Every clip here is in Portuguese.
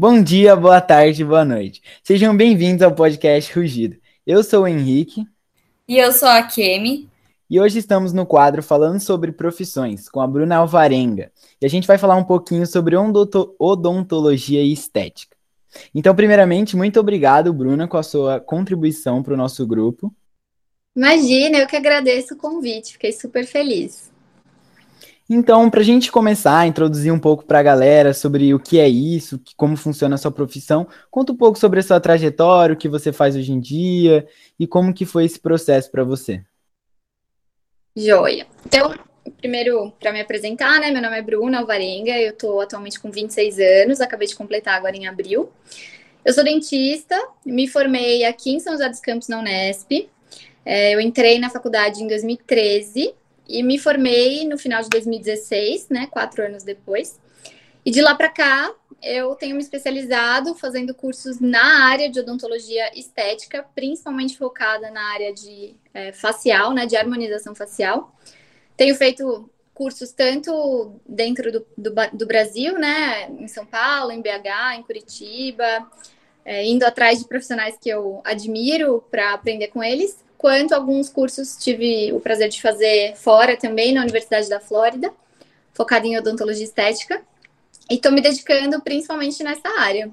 Bom dia, boa tarde, boa noite. Sejam bem-vindos ao podcast Rugido. Eu sou o Henrique. E eu sou a Kemi. E hoje estamos no quadro falando sobre profissões com a Bruna Alvarenga. E a gente vai falar um pouquinho sobre odontologia e estética. Então, primeiramente, muito obrigado, Bruna, com a sua contribuição para o nosso grupo. Imagina, eu que agradeço o convite, fiquei super feliz. Então, para a gente começar a introduzir um pouco para a galera sobre o que é isso, como funciona a sua profissão, conta um pouco sobre a sua trajetória, o que você faz hoje em dia e como que foi esse processo para você. Joia. Então, primeiro, para me apresentar, né? Meu nome é Bruna Alvarenga, eu estou atualmente com 26 anos, acabei de completar agora em abril. Eu sou dentista, me formei aqui em São José dos Campos, na Unesp. É, eu entrei na faculdade em 2013 e me formei no final de 2016, né, quatro anos depois. E de lá para cá, eu tenho me especializado fazendo cursos na área de odontologia estética, principalmente focada na área de é, facial, né, de harmonização facial. Tenho feito cursos tanto dentro do, do, do Brasil, né, em São Paulo, em BH, em Curitiba, é, indo atrás de profissionais que eu admiro para aprender com eles, quanto alguns cursos tive o prazer de fazer fora também, na Universidade da Flórida, focada em odontologia estética. E estou me dedicando principalmente nessa área.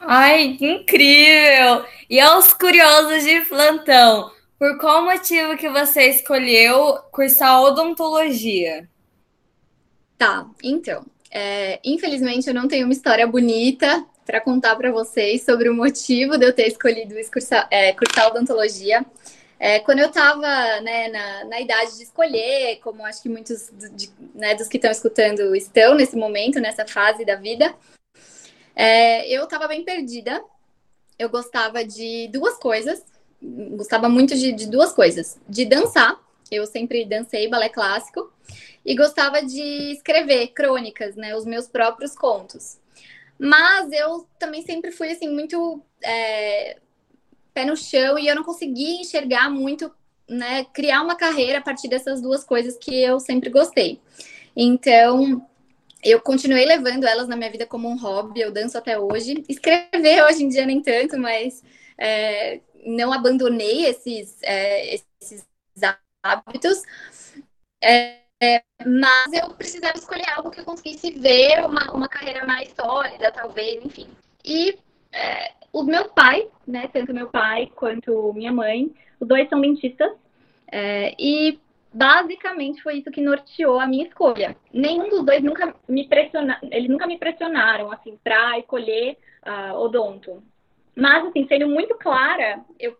Ai, que incrível! E aos curiosos de plantão, por qual motivo que você escolheu cursar odontologia? Tá, então, é, infelizmente eu não tenho uma história bonita para contar para vocês sobre o motivo de eu ter escolhido cursar, é, cursar odontologia. É, quando eu estava né, na, na, idade de escolher, como acho que muitos de, né, dos que estão escutando estão nesse momento, nessa fase da vida, é, eu estava bem perdida. Eu gostava de duas coisas, gostava muito de, de duas coisas: de dançar, eu sempre dancei balé clássico, e gostava de escrever crônicas, né, os meus próprios contos. Mas eu também sempre fui, assim, muito é, pé no chão e eu não conseguia enxergar muito, né, criar uma carreira a partir dessas duas coisas que eu sempre gostei. Então, eu continuei levando elas na minha vida como um hobby, eu danço até hoje. Escrever hoje em dia nem tanto, mas é, não abandonei esses, é, esses hábitos. É, é, mas eu precisava escolher algo que eu conseguisse ver uma, uma carreira mais sólida, talvez, enfim. E é, o meu pai, né, tanto meu pai quanto minha mãe, os dois são dentistas, é, e basicamente foi isso que norteou a minha escolha. Nenhum dos dois nunca me pressionaram, eles nunca me pressionaram, assim, para escolher uh, odonto. Mas, assim, sendo muito clara, eu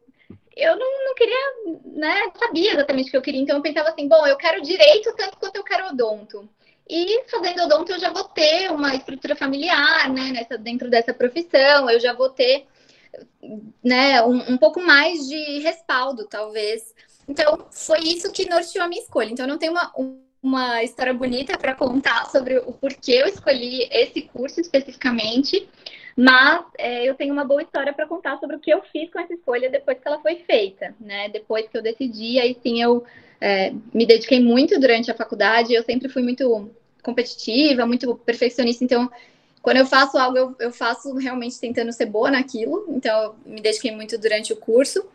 eu não, não queria, né, sabia exatamente o que eu queria, então eu pensava assim, bom, eu quero direito tanto quanto eu quero odonto. E fazendo odonto eu já vou ter uma estrutura familiar, né, nessa, dentro dessa profissão, eu já vou ter, né, um, um pouco mais de respaldo, talvez. Então, foi isso que norteou a minha escolha. Então, eu não tenho uma, uma história bonita para contar sobre o porquê eu escolhi esse curso especificamente, mas é, eu tenho uma boa história para contar sobre o que eu fiz com essa escolha depois que ela foi feita, né? Depois que eu decidi, aí sim eu é, me dediquei muito durante a faculdade. Eu sempre fui muito competitiva, muito perfeccionista, então quando eu faço algo, eu, eu faço realmente tentando ser boa naquilo. Então, eu me dediquei muito durante o curso.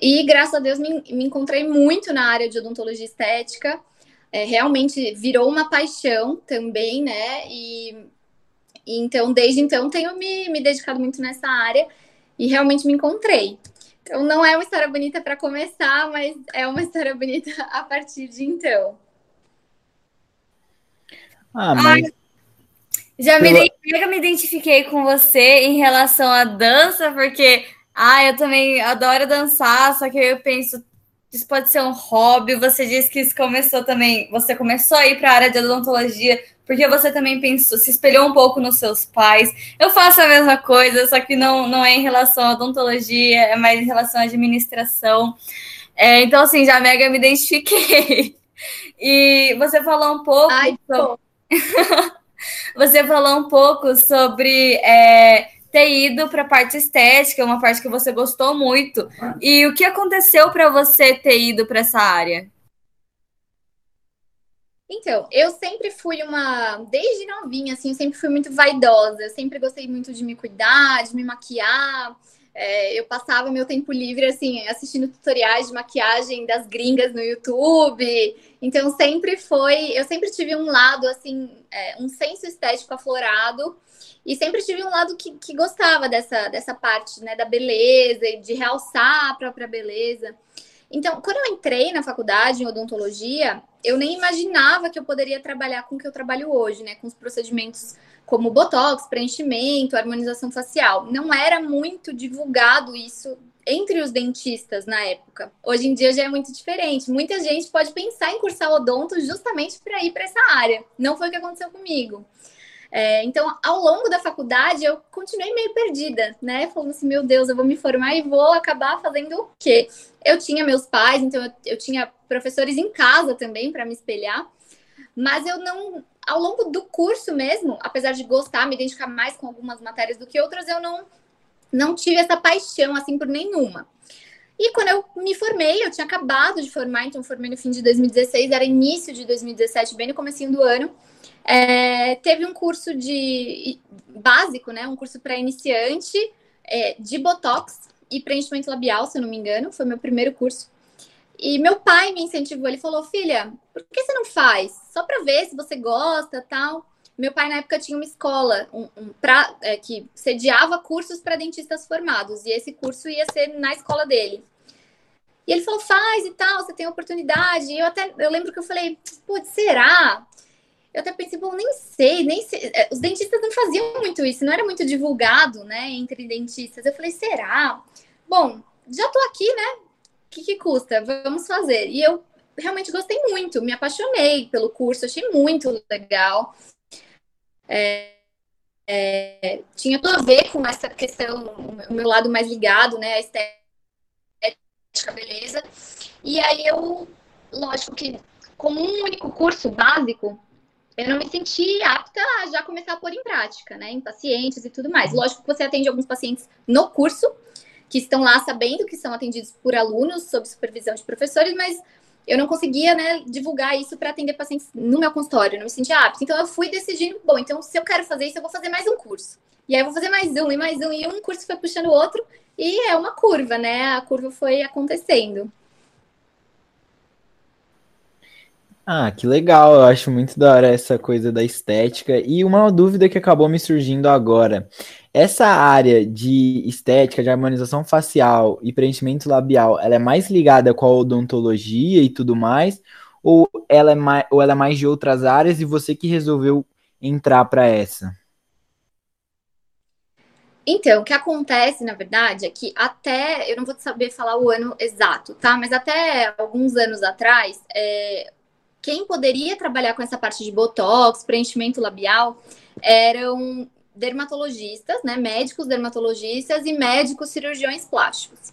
E, graças a Deus, me, me encontrei muito na área de odontologia estética. É, realmente virou uma paixão também, né? E então, desde então, tenho me, me dedicado muito nessa área e realmente me encontrei. Então, não é uma história bonita para começar, mas é uma história bonita a partir de então. Ah, mas... já me, eu... me identifiquei com você em relação à dança, porque ah, eu também adoro dançar, só que eu penso, isso pode ser um hobby. Você disse que isso começou também. Você começou a ir para a área de odontologia porque você também pensou, se espelhou um pouco nos seus pais. Eu faço a mesma coisa, só que não, não é em relação à odontologia, é mais em relação à administração. É, então, assim, já mega me identifiquei. E você falou um pouco. Ai, sobre... você falou um pouco sobre. É, ter ido para a parte estética, uma parte que você gostou muito. E o que aconteceu para você ter ido para essa área? Então, eu sempre fui uma. Desde novinha, assim, eu sempre fui muito vaidosa. Eu sempre gostei muito de me cuidar, de me maquiar. É, eu passava meu tempo livre, assim, assistindo tutoriais de maquiagem das gringas no YouTube. Então, sempre foi. Eu sempre tive um lado, assim, é, um senso estético aflorado. E sempre tive um lado que, que gostava dessa, dessa parte, né, da beleza e de realçar a própria beleza. Então, quando eu entrei na faculdade em odontologia, eu nem imaginava que eu poderia trabalhar com o que eu trabalho hoje, né? Com os procedimentos como botox, preenchimento, harmonização facial. Não era muito divulgado isso entre os dentistas na época. Hoje em dia já é muito diferente. Muita gente pode pensar em cursar odonto justamente para ir para essa área. Não foi o que aconteceu comigo. É, então, ao longo da faculdade, eu continuei meio perdida, né? Falando assim, meu Deus, eu vou me formar e vou acabar fazendo o quê? Eu tinha meus pais, então eu, eu tinha professores em casa também para me espelhar, mas eu não, ao longo do curso mesmo, apesar de gostar, me identificar mais com algumas matérias do que outras, eu não, não tive essa paixão assim por nenhuma. E quando eu me formei, eu tinha acabado de formar, então formei no fim de 2016, era início de 2017, bem no comecinho do ano. É, teve um curso de básico, né? Um curso para iniciante é, de Botox e preenchimento labial, se eu não me engano. Foi meu primeiro curso. E meu pai me incentivou. Ele falou: Filha, por que você não faz? Só para ver se você gosta tal. Meu pai, na época, tinha uma escola um, um pra, é, que sediava cursos para dentistas formados. E esse curso ia ser na escola dele. E ele falou: faz e tal, você tem oportunidade. E eu até eu lembro que eu falei: putz, será? eu até pensei, bom, nem sei, nem sei. É, os dentistas não faziam muito isso, não era muito divulgado, né, entre dentistas. Eu falei, será? Bom, já tô aqui, né? O que, que custa? Vamos fazer. E eu realmente gostei muito, me apaixonei pelo curso, achei muito legal. É, é, tinha tudo a ver com essa questão, o meu lado mais ligado, né, a estética, beleza. E aí eu, lógico que com um único curso básico, eu não me senti apta a já começar a pôr em prática, né, em pacientes e tudo mais. Lógico que você atende alguns pacientes no curso, que estão lá sabendo que são atendidos por alunos, sob supervisão de professores, mas eu não conseguia, né, divulgar isso para atender pacientes no meu consultório, não me sentia apta. Então eu fui decidindo, bom, então se eu quero fazer isso, eu vou fazer mais um curso. E aí eu vou fazer mais um e mais um, e um curso foi puxando o outro, e é uma curva, né? A curva foi acontecendo. Ah, que legal, eu acho muito da hora essa coisa da estética. E uma dúvida que acabou me surgindo agora. Essa área de estética, de harmonização facial e preenchimento labial, ela é mais ligada com a odontologia e tudo mais? Ou ela é mais, ou ela é mais de outras áreas e você que resolveu entrar para essa? Então, o que acontece, na verdade, é que até, eu não vou saber falar o ano exato, tá? Mas até alguns anos atrás, é, quem poderia trabalhar com essa parte de botox, preenchimento labial, eram dermatologistas, né, médicos dermatologistas e médicos cirurgiões plásticos.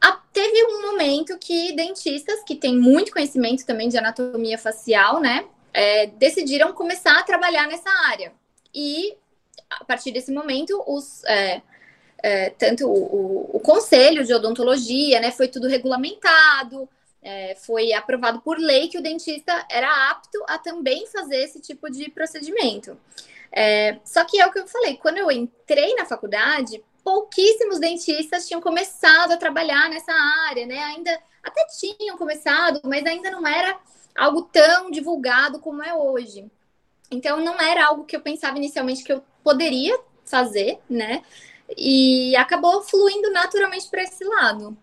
A, teve um momento que dentistas, que têm muito conhecimento também de anatomia facial, né, é, decidiram começar a trabalhar nessa área. E, a partir desse momento, os, é, é, tanto o, o, o, conselho de odontologia, né, foi tudo regulamentado, é, foi aprovado por lei que o dentista era apto a também fazer esse tipo de procedimento. É, só que é o que eu falei, quando eu entrei na faculdade, pouquíssimos dentistas tinham começado a trabalhar nessa área, né? Ainda até tinham começado, mas ainda não era algo tão divulgado como é hoje. Então não era algo que eu pensava inicialmente que eu poderia fazer, né? E acabou fluindo naturalmente para esse lado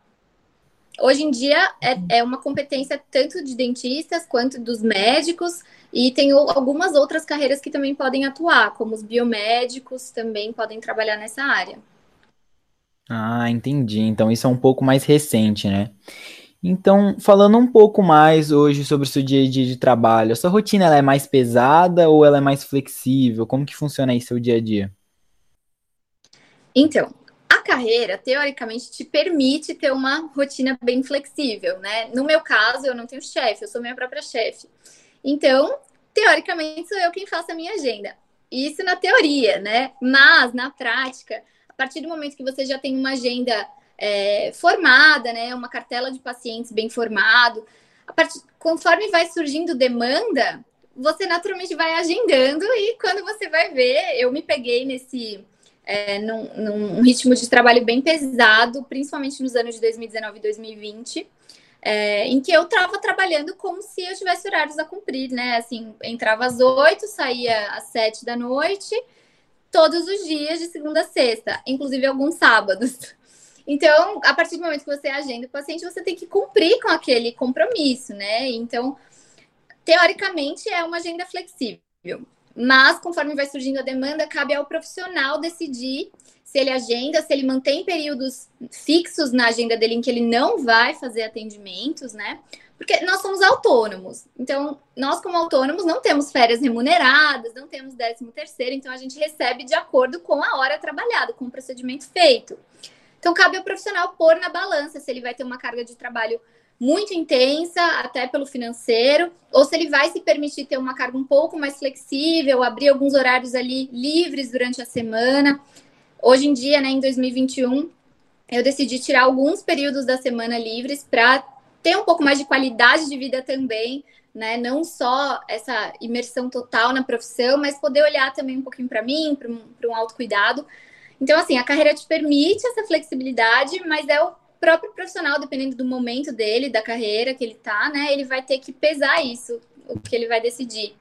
hoje em dia é, é uma competência tanto de dentistas quanto dos médicos, e tem algumas outras carreiras que também podem atuar, como os biomédicos também podem trabalhar nessa área. Ah, entendi. Então isso é um pouco mais recente, né? Então, falando um pouco mais hoje sobre o seu dia a dia de trabalho, a sua rotina ela é mais pesada ou ela é mais flexível? Como que funciona aí seu dia a dia? Então, a carreira, teoricamente, te permite ter uma rotina bem flexível, né? No meu caso, eu não tenho chefe, eu sou minha própria chefe. Então, teoricamente, sou eu quem faço a minha agenda. Isso na teoria, né? Mas, na prática, a partir do momento que você já tem uma agenda é, formada, né? Uma cartela de pacientes bem formado, Partir, conforme vai surgindo demanda, você naturalmente vai agendando e quando você vai ver, eu me peguei nesse é, num, num ritmo de trabalho bem pesado, principalmente nos anos de 2019 e 2020 é, em que eu estava trabalhando como se eu tivesse horários a cumprir, né? Assim, entrava às oito, saía às sete da noite, todos os dias, de segunda a sexta, inclusive alguns sábados. Então, a partir do momento que você agenda o paciente, você tem que cumprir com aquele compromisso, né? Então, teoricamente, é uma agenda flexível. Mas, conforme vai surgindo a demanda, cabe ao profissional decidir se ele agenda, se ele mantém períodos fixos na agenda dele em que ele não vai fazer atendimentos, né? Porque nós somos autônomos. Então, nós, como autônomos, não temos férias remuneradas, não temos décimo terceiro, então a gente recebe de acordo com a hora trabalhada, com o procedimento feito. Então, cabe ao profissional pôr na balança se ele vai ter uma carga de trabalho muito intensa, até pelo financeiro, ou se ele vai se permitir ter uma carga um pouco mais flexível, abrir alguns horários ali livres durante a semana. Hoje em dia, né, em 2021, eu decidi tirar alguns períodos da semana livres para ter um pouco mais de qualidade de vida também, né? Não só essa imersão total na profissão, mas poder olhar também um pouquinho para mim, para um, um autocuidado. Então, assim, a carreira te permite essa flexibilidade, mas é o próprio profissional, dependendo do momento dele, da carreira que ele tá, né? Ele vai ter que pesar isso, o que ele vai decidir.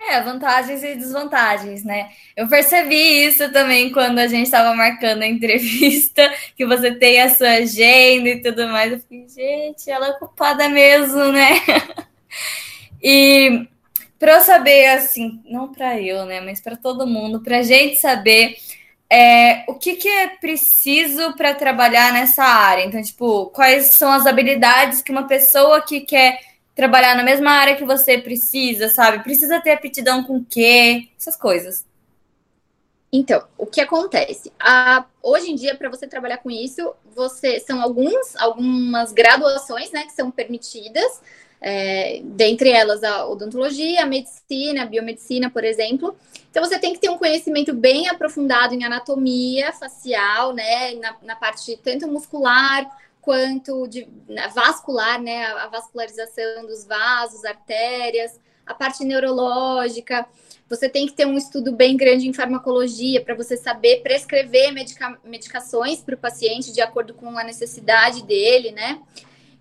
É, vantagens e desvantagens, né? Eu percebi isso também quando a gente estava marcando a entrevista, que você tem a sua agenda e tudo mais. Eu fiquei, gente, ela é culpada mesmo, né? e para eu saber, assim, não para eu, né, mas para todo mundo, para a gente saber é, o que, que é preciso para trabalhar nessa área. Então, tipo, quais são as habilidades que uma pessoa que quer trabalhar na mesma área que você precisa, sabe? Precisa ter aptidão com o quê? Essas coisas. Então, o que acontece? A, hoje em dia, para você trabalhar com isso, você são alguns, algumas graduações né, que são permitidas, é, dentre elas a odontologia, a medicina, a biomedicina, por exemplo. Então, você tem que ter um conhecimento bem aprofundado em anatomia facial, né, na, na parte tanto muscular quanto de vascular, né, a vascularização dos vasos, artérias, a parte neurológica. Você tem que ter um estudo bem grande em farmacologia para você saber prescrever medica medicações para o paciente de acordo com a necessidade dele, né?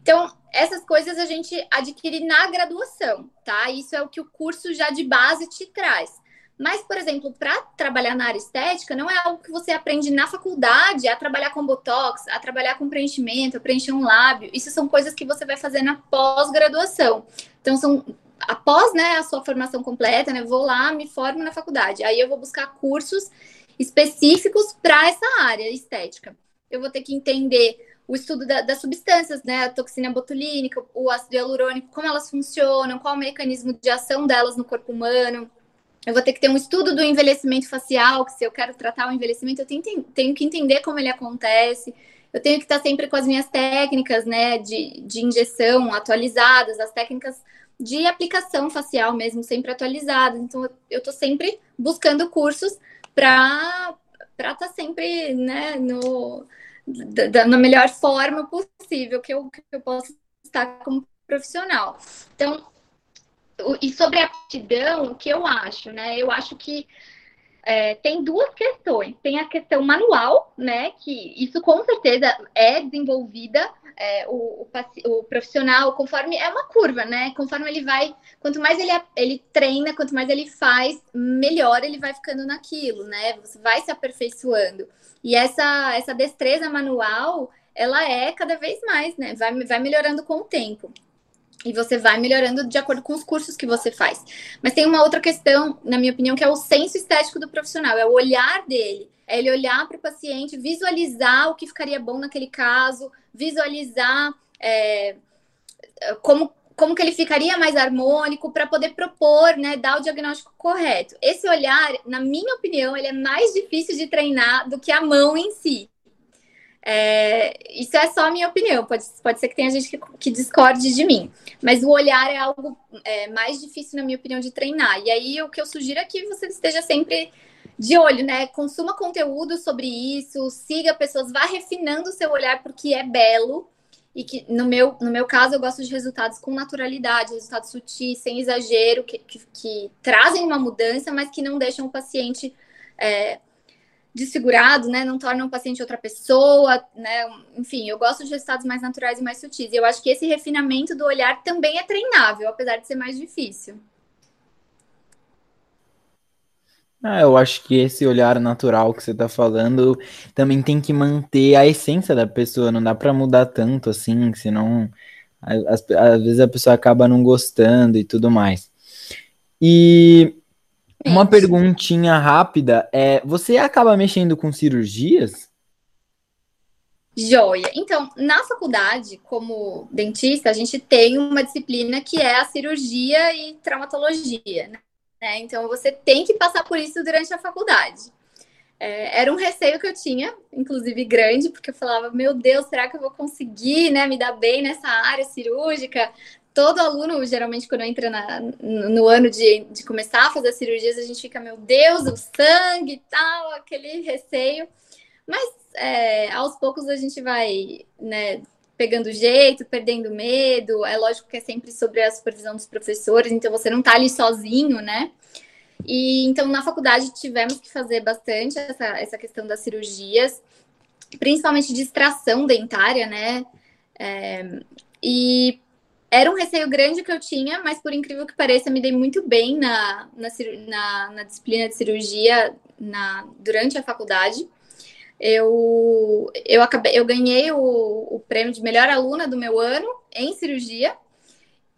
Então, essas coisas a gente adquire na graduação, tá? Isso é o que o curso já de base te traz. Mas, por exemplo, para trabalhar na área estética, não é algo que você aprende na faculdade a trabalhar com botox, a trabalhar com preenchimento, a preencher um lábio. Isso são coisas que você vai fazer na pós-graduação. Então, são após né, a sua formação completa, né? Vou lá, me formo na faculdade. Aí eu vou buscar cursos específicos para essa área estética. Eu vou ter que entender o estudo da, das substâncias, né? A toxina botulínica, o ácido hialurônico, como elas funcionam, qual o mecanismo de ação delas no corpo humano eu vou ter que ter um estudo do envelhecimento facial, que se eu quero tratar o envelhecimento, eu tenho, tenho que entender como ele acontece. Eu tenho que estar sempre com as minhas técnicas, né, de, de injeção atualizadas, as técnicas de aplicação facial mesmo, sempre atualizadas. Então, eu estou sempre buscando cursos para estar tá sempre, né, no, da, na melhor forma possível que eu, que eu possa estar como profissional. Então, e sobre a aptidão, o que eu acho, né? Eu acho que é, tem duas questões. Tem a questão manual, né? Que isso com certeza é desenvolvida. É, o, o, o, profissional, conforme é uma curva, né? Conforme ele vai, quanto mais ele, ele treina, quanto mais ele faz, melhor ele vai ficando naquilo, né? Você vai se aperfeiçoando. E essa, essa destreza manual, ela é cada vez mais, né? Vai, vai melhorando com o tempo. E você vai melhorando de acordo com os cursos que você faz. Mas tem uma outra questão, na minha opinião, que é o senso estético do profissional, é o olhar dele. É ele olhar para o paciente, visualizar o que ficaria bom naquele caso, visualizar é, como, como que ele ficaria mais harmônico para poder propor, né, dar o diagnóstico correto. Esse olhar, na minha opinião, ele é mais difícil de treinar do que a mão em si. É, isso é só a minha opinião, pode, pode ser que tenha gente que, que discorde de mim, mas o olhar é algo é, mais difícil, na minha opinião, de treinar. E aí o que eu sugiro é que você esteja sempre de olho, né? Consuma conteúdo sobre isso, siga pessoas, vá refinando o seu olhar porque é belo. e que no meu, no meu caso eu gosto de resultados com naturalidade, resultados sutis, sem exagero, que, que, que trazem uma mudança, mas que não deixam o paciente é, desfigurado, né? Não tornam o paciente outra pessoa, né? Enfim, eu gosto de resultados mais naturais e mais sutis. E eu acho que esse refinamento do olhar também é treinável, apesar de ser mais difícil. Ah, eu acho que esse olhar natural que você tá falando também tem que manter a essência da pessoa, não dá para mudar tanto assim, senão às, às vezes a pessoa acaba não gostando e tudo mais. E uma perguntinha rápida é: você acaba mexendo com cirurgias? Joia. Então, na faculdade, como dentista, a gente tem uma disciplina que é a cirurgia e traumatologia, né? Então você tem que passar por isso durante a faculdade. É, era um receio que eu tinha, inclusive grande, porque eu falava, meu Deus, será que eu vou conseguir né, me dar bem nessa área cirúrgica? Todo aluno, geralmente, quando entra na, no ano de, de começar a fazer cirurgias, a gente fica, meu Deus, o sangue e tal, aquele receio. Mas é, aos poucos a gente vai né, pegando jeito, perdendo medo. É lógico que é sempre sobre a supervisão dos professores, então você não está ali sozinho, né? E então na faculdade tivemos que fazer bastante essa, essa questão das cirurgias, principalmente de extração dentária, né? É, e era um receio grande que eu tinha, mas por incrível que pareça, me dei muito bem na, na, na, na disciplina de cirurgia na, durante a faculdade eu, eu, acabei, eu ganhei o, o prêmio de melhor aluna do meu ano em cirurgia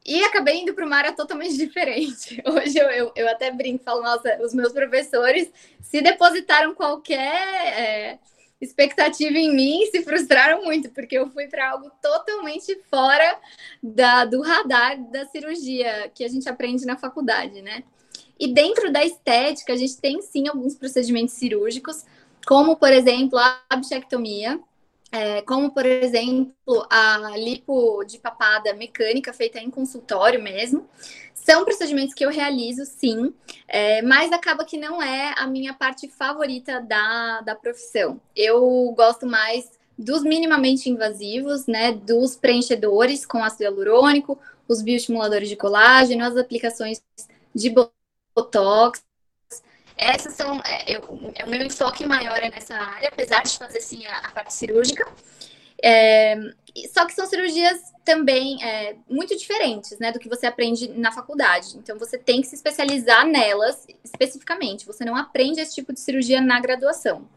e acabei indo para uma área totalmente diferente. Hoje eu, eu, eu, até brinco, falo, nossa, os meus professores se depositaram qualquer é, expectativa em mim se frustraram muito, porque eu fui para algo totalmente fora da, do radar da cirurgia que a gente aprende na faculdade, né? E dentro da estética, a gente tem sim alguns procedimentos cirúrgicos, como, por exemplo, a bichectomia, é, como, por exemplo, a lipo de papada mecânica feita em consultório mesmo. São procedimentos que eu realizo, sim, é, mas acaba que não é a minha parte favorita da, da profissão. Eu gosto mais dos minimamente invasivos, né, dos preenchedores com ácido hialurônico, os bioestimuladores de colágeno, as aplicações de botox, essas são. É, eu, é, o meu enfoque maior é nessa área, apesar de fazer sim a, a parte cirúrgica. É, só que são cirurgias também é, muito diferentes né, do que você aprende na faculdade. Então você tem que se especializar nelas especificamente. Você não aprende esse tipo de cirurgia na graduação.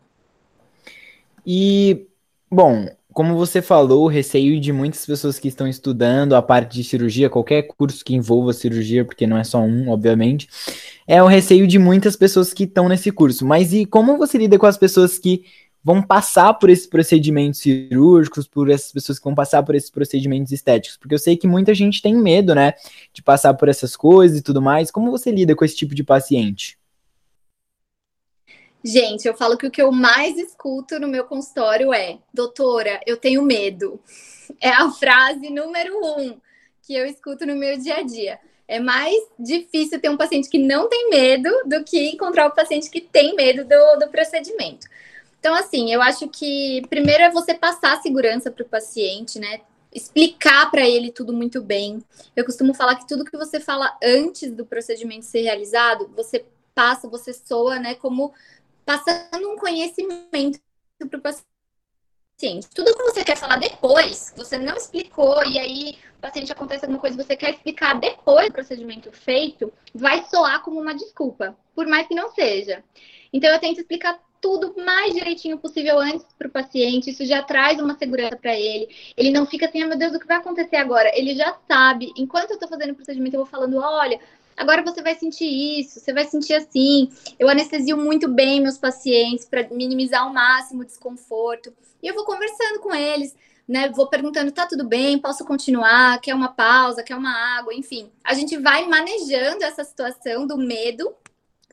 E, bom, como você falou, o receio de muitas pessoas que estão estudando a parte de cirurgia, qualquer curso que envolva cirurgia, porque não é só um, obviamente, é o receio de muitas pessoas que estão nesse curso. Mas e como você lida com as pessoas que vão passar por esses procedimentos cirúrgicos, por essas pessoas que vão passar por esses procedimentos estéticos? Porque eu sei que muita gente tem medo, né, de passar por essas coisas e tudo mais. Como você lida com esse tipo de paciente? Gente, eu falo que o que eu mais escuto no meu consultório é: doutora, eu tenho medo. É a frase número um que eu escuto no meu dia a dia. É mais difícil ter um paciente que não tem medo do que encontrar o um paciente que tem medo do, do procedimento. Então, assim, eu acho que primeiro é você passar segurança para o paciente, né? Explicar para ele tudo muito bem. Eu costumo falar que tudo que você fala antes do procedimento ser realizado, você passa, você soa, né, como passando um conhecimento para o paciente. Tudo que você quer falar depois, você não explicou, e aí o paciente acontece alguma coisa, você quer explicar depois do procedimento feito, vai soar como uma desculpa, por mais que não seja. Então, eu tento explicar tudo mais direitinho possível antes para o paciente, isso já traz uma segurança para ele. Ele não fica assim, ah, meu Deus, o que vai acontecer agora? Ele já sabe, enquanto eu estou fazendo o procedimento, eu vou falando, olha, Agora você vai sentir isso, você vai sentir assim. Eu anestesio muito bem meus pacientes para minimizar ao máximo o desconforto. E eu vou conversando com eles, né? Vou perguntando: tá tudo bem? Posso continuar? Quer uma pausa? Quer uma água? Enfim, a gente vai manejando essa situação do medo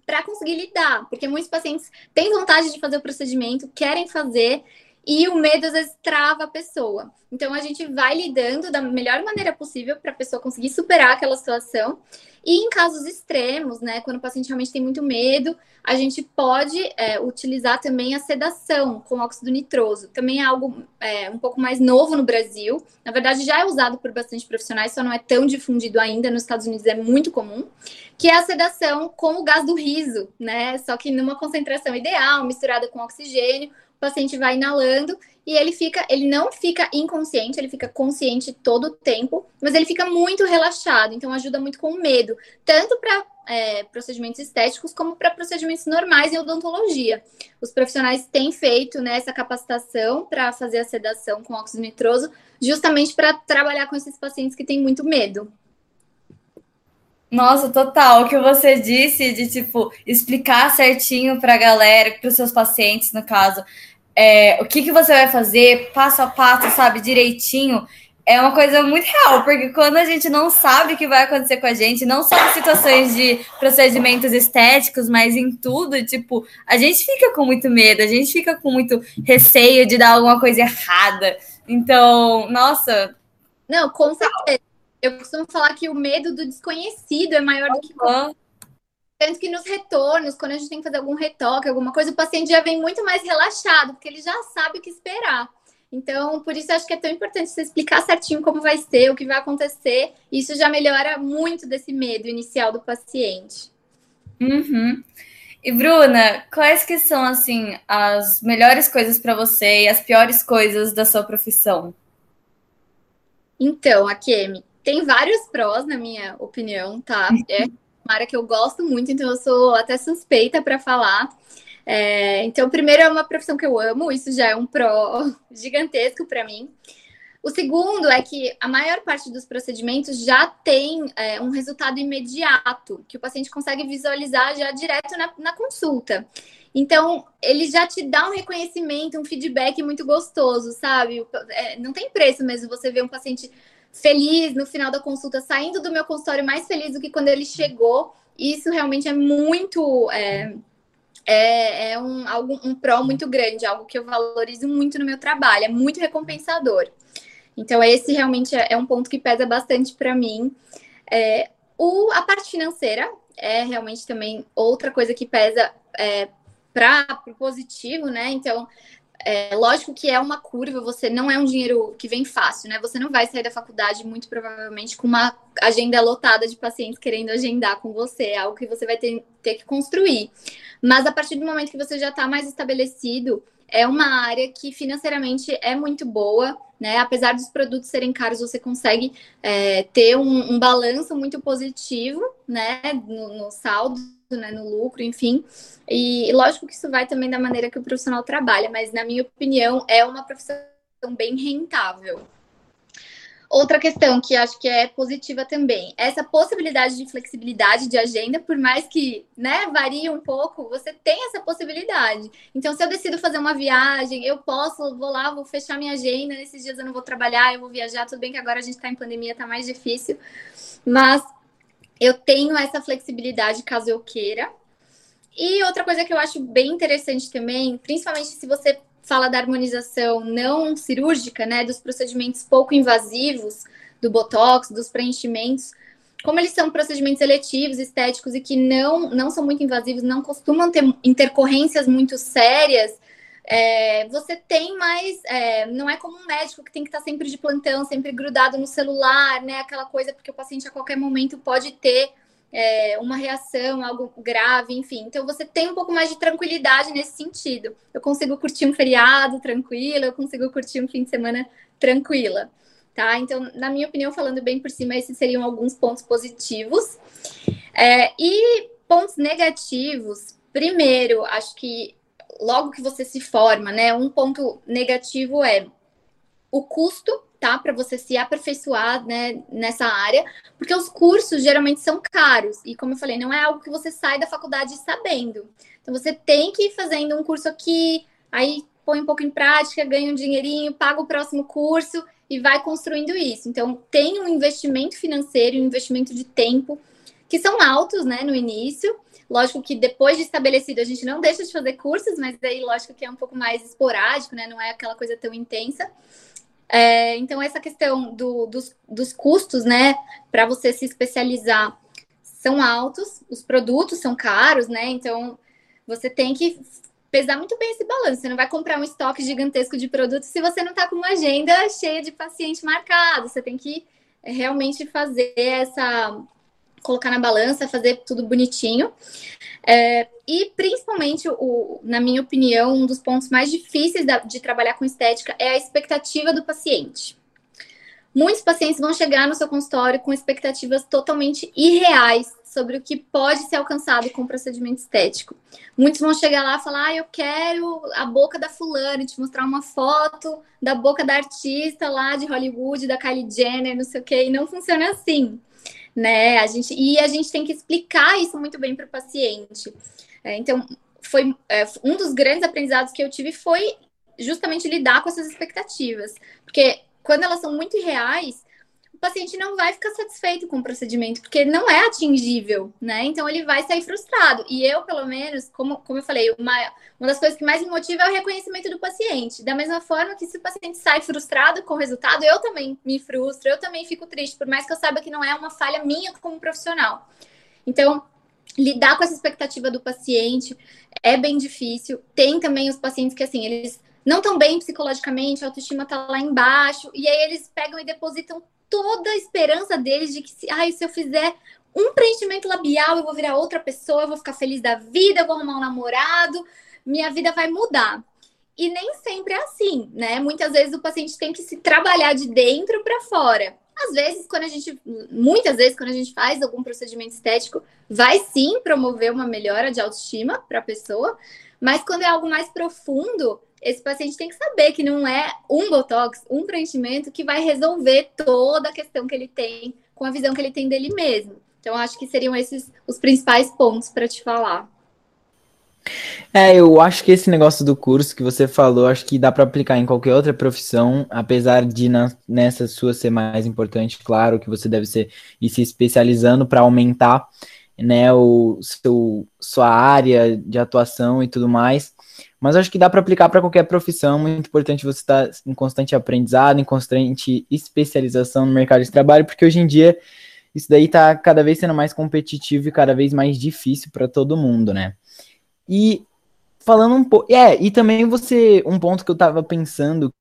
para conseguir lidar, porque muitos pacientes têm vontade de fazer o procedimento, querem fazer e o medo às vezes trava a pessoa. Então a gente vai lidando da melhor maneira possível para a pessoa conseguir superar aquela situação E em casos extremos, né, quando o paciente realmente tem muito medo, a gente pode é, utilizar também a sedação com óxido nitroso. Também é algo é, um pouco mais novo no Brasil. Na verdade, já é usado por bastante profissionais, só não é tão difundido ainda. Nos Estados Unidos é muito comum, que é a sedação com o gás do riso, né? Só que numa concentração ideal, misturada com oxigênio, o paciente vai inalando e ele fica, ele não fica inconsciente, ele fica consciente todo o tempo, mas ele fica muito relaxado, então ajuda muito com o medo, tanto para é, procedimentos estéticos como para procedimentos normais em odontologia. Os profissionais têm feito né, essa capacitação para fazer a sedação com óxido nitroso, justamente para trabalhar com esses pacientes que têm muito medo. Nossa, total. O que você disse de tipo explicar certinho para a galera, para os seus pacientes, no caso, é, o que, que você vai fazer, passo a passo, sabe, direitinho, é uma coisa muito real, porque quando a gente não sabe o que vai acontecer com a gente, não só em situações de procedimentos estéticos, mas em tudo, tipo, a gente fica com muito medo, a gente fica com muito receio de dar alguma coisa errada. Então, nossa. Não, com certeza. Eu costumo falar que o medo do desconhecido é maior do que. Uhum. Tanto que nos retornos, quando a gente tem que fazer algum retoque, alguma coisa, o paciente já vem muito mais relaxado, porque ele já sabe o que esperar. Então, por isso acho que é tão importante você explicar certinho como vai ser, o que vai acontecer. Isso já melhora muito desse medo inicial do paciente. Uhum. E Bruna, quais que são assim as melhores coisas para você e as piores coisas da sua profissão? Então, a Kemi, tem vários prós, na minha opinião, tá? É uma área que eu gosto muito, então eu sou até suspeita para falar. É, então, primeiro, é uma profissão que eu amo, isso já é um pró gigantesco para mim. O segundo é que a maior parte dos procedimentos já tem é, um resultado imediato, que o paciente consegue visualizar já direto na, na consulta. Então, ele já te dá um reconhecimento, um feedback muito gostoso, sabe? É, não tem preço mesmo você ver um paciente feliz no final da consulta, saindo do meu consultório mais feliz do que quando ele chegou. Isso realmente é muito. É, é, é um, algo, um pró muito grande, algo que eu valorizo muito no meu trabalho, é muito recompensador. Então, esse realmente é, é um ponto que pesa bastante para mim. É, o, a parte financeira é realmente também outra coisa que pesa é, para o positivo, né? Então, é, lógico que é uma curva, você não é um dinheiro que vem fácil, né? Você não vai sair da faculdade, muito provavelmente, com uma agenda lotada de pacientes querendo agendar com você. É algo que você vai ter, ter que construir. Mas a partir do momento que você já está mais estabelecido, é uma área que financeiramente é muito boa, né? Apesar dos produtos serem caros, você consegue é, ter um, um, balanço muito positivo, né? No, no saldo, né? no lucro, enfim. E, e lógico que isso vai também da maneira que o profissional trabalha, mas na minha opinião é uma profissão bem rentável. Outra questão que acho que é positiva também, essa possibilidade de flexibilidade de agenda, por mais que né, varie um pouco, você tem essa possibilidade. Então, se eu decido fazer uma viagem, eu posso, vou lá, vou fechar minha agenda, nesses dias eu não vou trabalhar, eu vou viajar, tudo bem que agora a gente está em pandemia, está mais difícil, mas eu tenho essa flexibilidade caso eu queira. E outra coisa que eu acho bem interessante também, principalmente se você fala da harmonização não cirúrgica, né, dos procedimentos pouco invasivos, do botox, dos preenchimentos, como eles são procedimentos eletivos, estéticos e que não, não são muito invasivos, não costumam ter intercorrências muito sérias, é, você tem mais. É, não é como um médico que tem que estar sempre de plantão, sempre grudado no celular, né? Aquela coisa, porque o paciente a qualquer momento pode ter é, uma reação, algo grave, enfim. Então você tem um pouco mais de tranquilidade nesse sentido. Eu consigo curtir um feriado tranquilo, eu consigo curtir um fim de semana tranquila. Tá? Então, na minha opinião, falando bem por cima, esses seriam alguns pontos positivos. É, e pontos negativos, primeiro, acho que logo que você se forma, né? Um ponto negativo é o custo tá? Para você se aperfeiçoar né, nessa área, porque os cursos geralmente são caros. E como eu falei, não é algo que você sai da faculdade sabendo. Então você tem que ir fazendo um curso aqui, aí põe um pouco em prática, ganha um dinheirinho, paga o próximo curso e vai construindo isso. Então tem um investimento financeiro, um investimento de tempo, que são altos né, no início. Lógico que depois de estabelecido a gente não deixa de fazer cursos, mas daí lógico que é um pouco mais esporádico, né? Não é aquela coisa tão intensa. É, então, essa questão do, dos, dos custos, né, para você se especializar, são altos, os produtos são caros, né? Então você tem que pesar muito bem esse balanço. Você não vai comprar um estoque gigantesco de produtos se você não está com uma agenda cheia de paciente marcado. Você tem que realmente fazer essa. Colocar na balança, fazer tudo bonitinho. É, e principalmente, o, na minha opinião, um dos pontos mais difíceis da, de trabalhar com estética é a expectativa do paciente. Muitos pacientes vão chegar no seu consultório com expectativas totalmente irreais sobre o que pode ser alcançado com o procedimento estético. Muitos vão chegar lá e falar: ah, eu quero a boca da fulana, te mostrar uma foto da boca da artista lá de Hollywood, da Kylie Jenner, não sei o quê, e não funciona assim. Né? A gente, e a gente tem que explicar isso muito bem para o paciente. É, então, foi é, um dos grandes aprendizados que eu tive foi justamente lidar com essas expectativas. Porque quando elas são muito irreais, o paciente não vai ficar satisfeito com o procedimento, porque não é atingível, né? Então ele vai sair frustrado. E eu, pelo menos, como, como eu falei, uma, uma das coisas que mais me motiva é o reconhecimento do paciente. Da mesma forma que se o paciente sai frustrado com o resultado, eu também me frustro, eu também fico triste, por mais que eu saiba que não é uma falha minha como profissional. Então, lidar com essa expectativa do paciente é bem difícil. Tem também os pacientes que, assim, eles não estão bem psicologicamente, a autoestima está lá embaixo, e aí eles pegam e depositam toda a esperança deles de que, se, ai, se eu fizer um preenchimento labial, eu vou virar outra pessoa, eu vou ficar feliz da vida, eu vou arrumar um namorado, minha vida vai mudar. E nem sempre é assim, né? Muitas vezes o paciente tem que se trabalhar de dentro para fora. Às vezes, quando a gente, muitas vezes, quando a gente faz algum procedimento estético, vai sim promover uma melhora de autoestima para a pessoa, mas quando é algo mais profundo, esse paciente tem que saber que não é um botox, um preenchimento que vai resolver toda a questão que ele tem com a visão que ele tem dele mesmo. Então, acho que seriam esses os principais pontos para te falar. É, eu acho que esse negócio do curso que você falou, acho que dá para aplicar em qualquer outra profissão, apesar de na, nessa sua ser mais importante, claro que você deve ser ir se especializando para aumentar, né, o seu sua área de atuação e tudo mais. Mas acho que dá para aplicar para qualquer profissão. Muito importante você estar tá em constante aprendizado, em constante especialização no mercado de trabalho, porque hoje em dia isso daí está cada vez sendo mais competitivo e cada vez mais difícil para todo mundo, né? E falando um pouco. É, e também você. Um ponto que eu estava pensando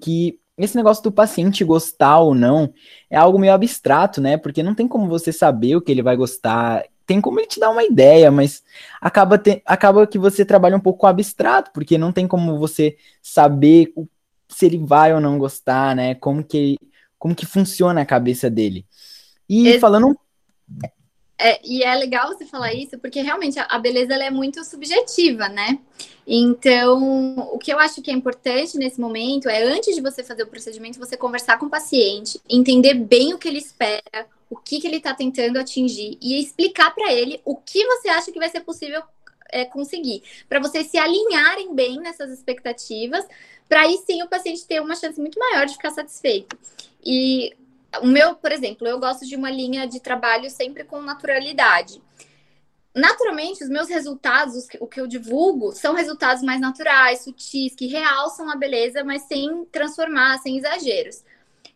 que esse negócio do paciente gostar ou não é algo meio abstrato, né? Porque não tem como você saber o que ele vai gostar tem como ele te dar uma ideia, mas acaba, te, acaba que você trabalha um pouco abstrato, porque não tem como você saber se ele vai ou não gostar, né? Como que, como que funciona a cabeça dele. E Esse... falando. É, e é legal você falar isso, porque realmente a beleza é muito subjetiva, né? Então, o que eu acho que é importante nesse momento é, antes de você fazer o procedimento, você conversar com o paciente, entender bem o que ele espera, o que, que ele está tentando atingir e explicar para ele o que você acha que vai ser possível é, conseguir, para vocês se alinharem bem nessas expectativas, para aí sim o paciente ter uma chance muito maior de ficar satisfeito. E o meu, por exemplo, eu gosto de uma linha de trabalho sempre com naturalidade. Naturalmente, os meus resultados, o que eu divulgo, são resultados mais naturais, sutis, que realçam a beleza, mas sem transformar, sem exageros.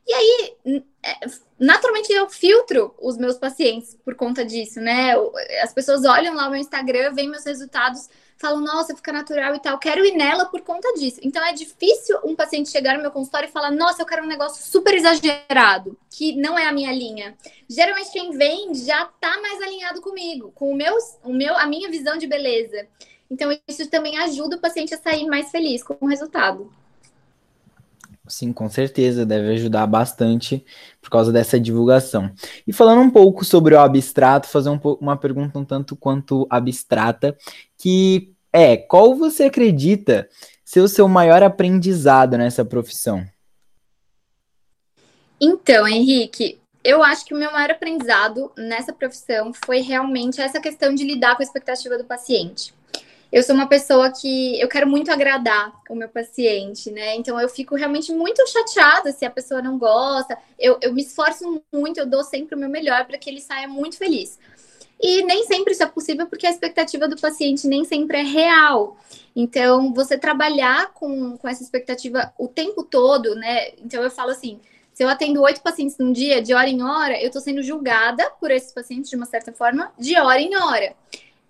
E aí, é, naturalmente, eu filtro os meus pacientes por conta disso, né? As pessoas olham lá o meu Instagram, veem meus resultados, falam, nossa, fica natural e tal, quero ir nela por conta disso. Então, é difícil um paciente chegar no meu consultório e falar, nossa, eu quero um negócio super exagerado, que não é a minha linha. Geralmente, quem vem já tá mais alinhado comigo, com o meu, o meu, a minha visão de beleza. Então, isso também ajuda o paciente a sair mais feliz com o resultado. Sim, com certeza, deve ajudar bastante por causa dessa divulgação. E falando um pouco sobre o abstrato, fazer um uma pergunta um tanto quanto abstrata, que é, qual você acredita ser o seu maior aprendizado nessa profissão? Então, Henrique, eu acho que o meu maior aprendizado nessa profissão foi realmente essa questão de lidar com a expectativa do paciente eu sou uma pessoa que eu quero muito agradar o meu paciente, né? Então eu fico realmente muito chateada se a pessoa não gosta. Eu, eu me esforço muito, eu dou sempre o meu melhor para que ele saia muito feliz. E nem sempre isso é possível porque a expectativa do paciente nem sempre é real. Então, você trabalhar com, com essa expectativa o tempo todo, né? Então, eu falo assim: Se eu atendo oito pacientes num dia, de hora em hora, eu estou sendo julgada por esses pacientes, de uma certa forma, de hora em hora.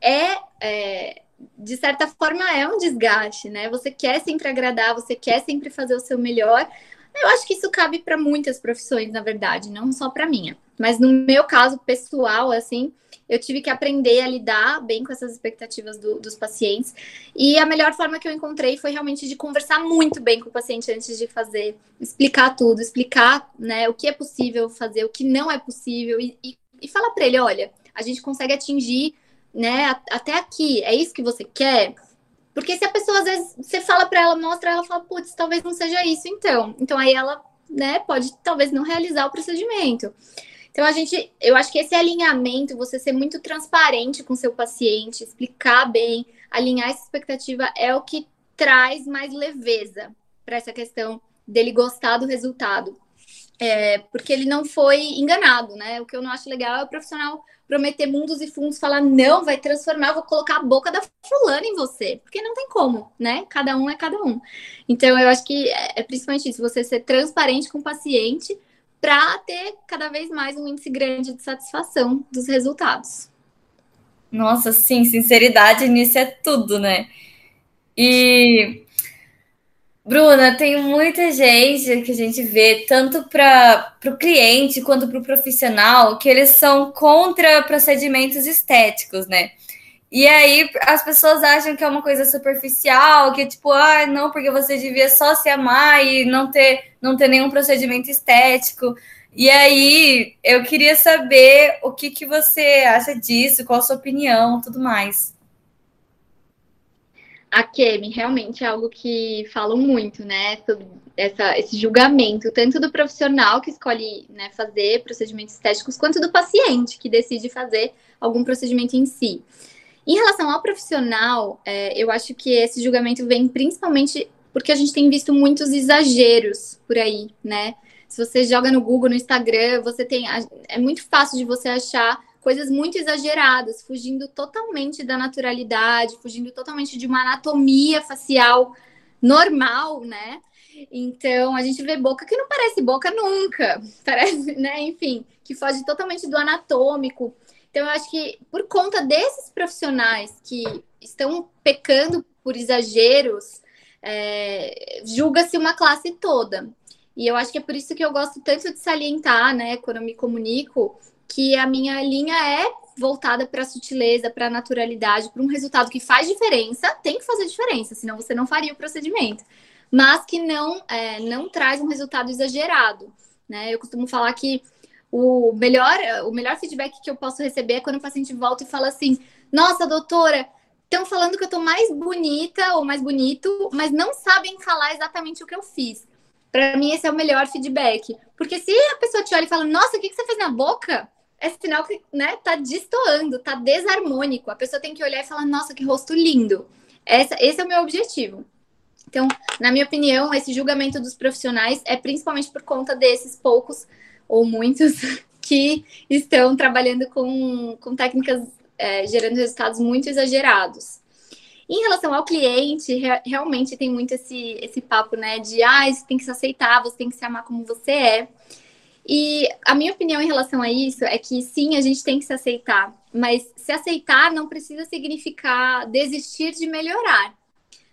É, é, de certa forma, é um desgaste, né? Você quer sempre agradar, você quer sempre fazer o seu melhor. Eu acho que isso cabe para muitas profissões, na verdade, não só para minha. Mas no meu caso pessoal, assim, eu tive que aprender a lidar bem com essas expectativas do, dos pacientes. E a melhor forma que eu encontrei foi realmente de conversar muito bem com o paciente antes de fazer, explicar tudo, explicar né, o que é possível fazer, o que não é possível, e, e, e falar para ele: olha, a gente consegue atingir né, até aqui, é isso que você quer? Porque se a pessoa, às vezes, você fala para ela, mostra, ela fala, putz, talvez não seja isso, então. Então aí ela, né, pode talvez não realizar o procedimento. Então, a gente, eu acho que esse alinhamento, você ser muito transparente com seu paciente, explicar bem, alinhar essa expectativa, é o que traz mais leveza para essa questão dele gostar do resultado. É, porque ele não foi enganado, né? O que eu não acho legal é o profissional prometer mundos e fundos, falar, não, vai transformar, vou colocar a boca da fulana em você. Porque não tem como, né? Cada um é cada um. Então, eu acho que é, é principalmente isso, você ser transparente com o paciente para ter cada vez mais um índice grande de satisfação dos resultados. Nossa, sim, sinceridade nisso é tudo, né? E Bruna, tem muita gente que a gente vê, tanto para o cliente quanto para o profissional, que eles são contra procedimentos estéticos, né? E aí as pessoas acham que é uma coisa superficial, que tipo, ah, não, porque você devia só se amar e não ter, não ter nenhum procedimento estético. E aí eu queria saber o que, que você acha disso, qual a sua opinião, tudo mais. A Kemi realmente é algo que falam muito, né? Essa, esse julgamento, tanto do profissional que escolhe né, fazer procedimentos estéticos, quanto do paciente que decide fazer algum procedimento em si. Em relação ao profissional, é, eu acho que esse julgamento vem principalmente porque a gente tem visto muitos exageros por aí, né? Se você joga no Google, no Instagram, você tem. É muito fácil de você achar coisas muito exageradas, fugindo totalmente da naturalidade, fugindo totalmente de uma anatomia facial normal, né? Então, a gente vê boca que não parece boca nunca, parece, né? Enfim, que foge totalmente do anatômico. Então, eu acho que por conta desses profissionais que estão pecando por exageros, é, julga-se uma classe toda. E eu acho que é por isso que eu gosto tanto de salientar, né, quando eu me comunico, que a minha linha é voltada para a sutileza, para a naturalidade, para um resultado que faz diferença, tem que fazer diferença, senão você não faria o procedimento, mas que não, é, não traz um resultado exagerado. Né? Eu costumo falar que o melhor, o melhor feedback que eu posso receber é quando o paciente volta e fala assim: Nossa, doutora, estão falando que eu estou mais bonita ou mais bonito, mas não sabem falar exatamente o que eu fiz. Para mim, esse é o melhor feedback. Porque se a pessoa te olha e fala, nossa, o que, que você fez na boca? É sinal que, né, tá destoando, tá desarmônico. A pessoa tem que olhar e falar, nossa, que rosto lindo. Essa, esse é o meu objetivo. Então, na minha opinião, esse julgamento dos profissionais é principalmente por conta desses poucos ou muitos que estão trabalhando com, com técnicas é, gerando resultados muito exagerados. Em relação ao cliente, re realmente tem muito esse, esse papo, né, de ah, você tem que se aceitar, você tem que se amar como você é. E a minha opinião em relação a isso é que sim, a gente tem que se aceitar, mas se aceitar não precisa significar desistir de melhorar.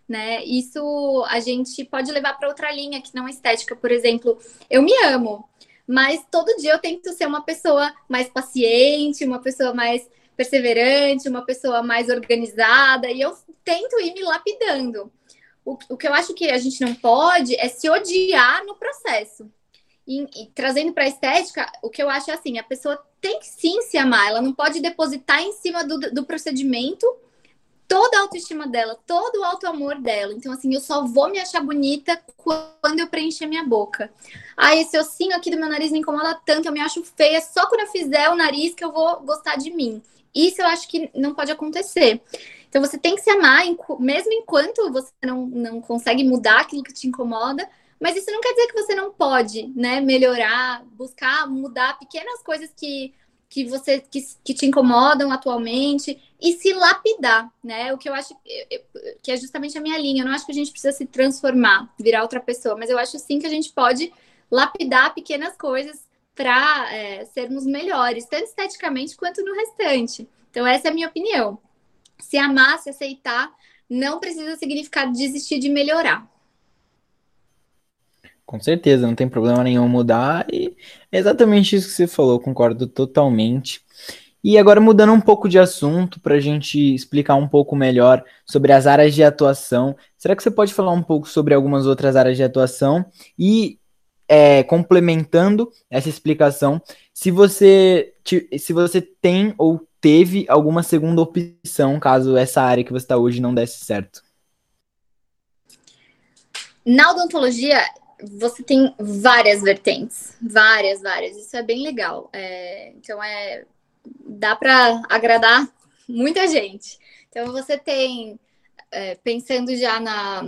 Né? Isso a gente pode levar para outra linha que não é estética, por exemplo, eu me amo, mas todo dia eu tento ser uma pessoa mais paciente, uma pessoa mais perseverante, uma pessoa mais organizada, e eu tento ir me lapidando. O, o que eu acho que a gente não pode é se odiar no processo. E, e trazendo para a estética, o que eu acho é assim: a pessoa tem que sim se amar, ela não pode depositar em cima do, do procedimento toda a autoestima dela, todo o auto-amor dela. Então, assim, eu só vou me achar bonita quando eu preencher minha boca. Ah, esse ossinho aqui do meu nariz me incomoda tanto, eu me acho feia. Só quando eu fizer o nariz que eu vou gostar de mim. Isso eu acho que não pode acontecer. Então, você tem que se amar, mesmo enquanto você não, não consegue mudar aquilo que te incomoda. Mas isso não quer dizer que você não pode, né, melhorar, buscar mudar pequenas coisas que que você que, que te incomodam atualmente e se lapidar, né? O que eu acho que é justamente a minha linha. Eu não acho que a gente precisa se transformar, virar outra pessoa, mas eu acho sim que a gente pode lapidar pequenas coisas para é, sermos melhores, tanto esteticamente quanto no restante. Então, essa é a minha opinião. Se amar, se aceitar, não precisa significar desistir de melhorar. Com certeza, não tem problema nenhum mudar. E é exatamente isso que você falou, concordo totalmente. E agora mudando um pouco de assunto para a gente explicar um pouco melhor sobre as áreas de atuação. Será que você pode falar um pouco sobre algumas outras áreas de atuação e é, complementando essa explicação, se você se você tem ou teve alguma segunda opção caso essa área que você está hoje não desse certo? Na odontologia, você tem várias vertentes, várias, várias. Isso é bem legal. É, então é dá para agradar muita gente. Então você tem é, pensando já na,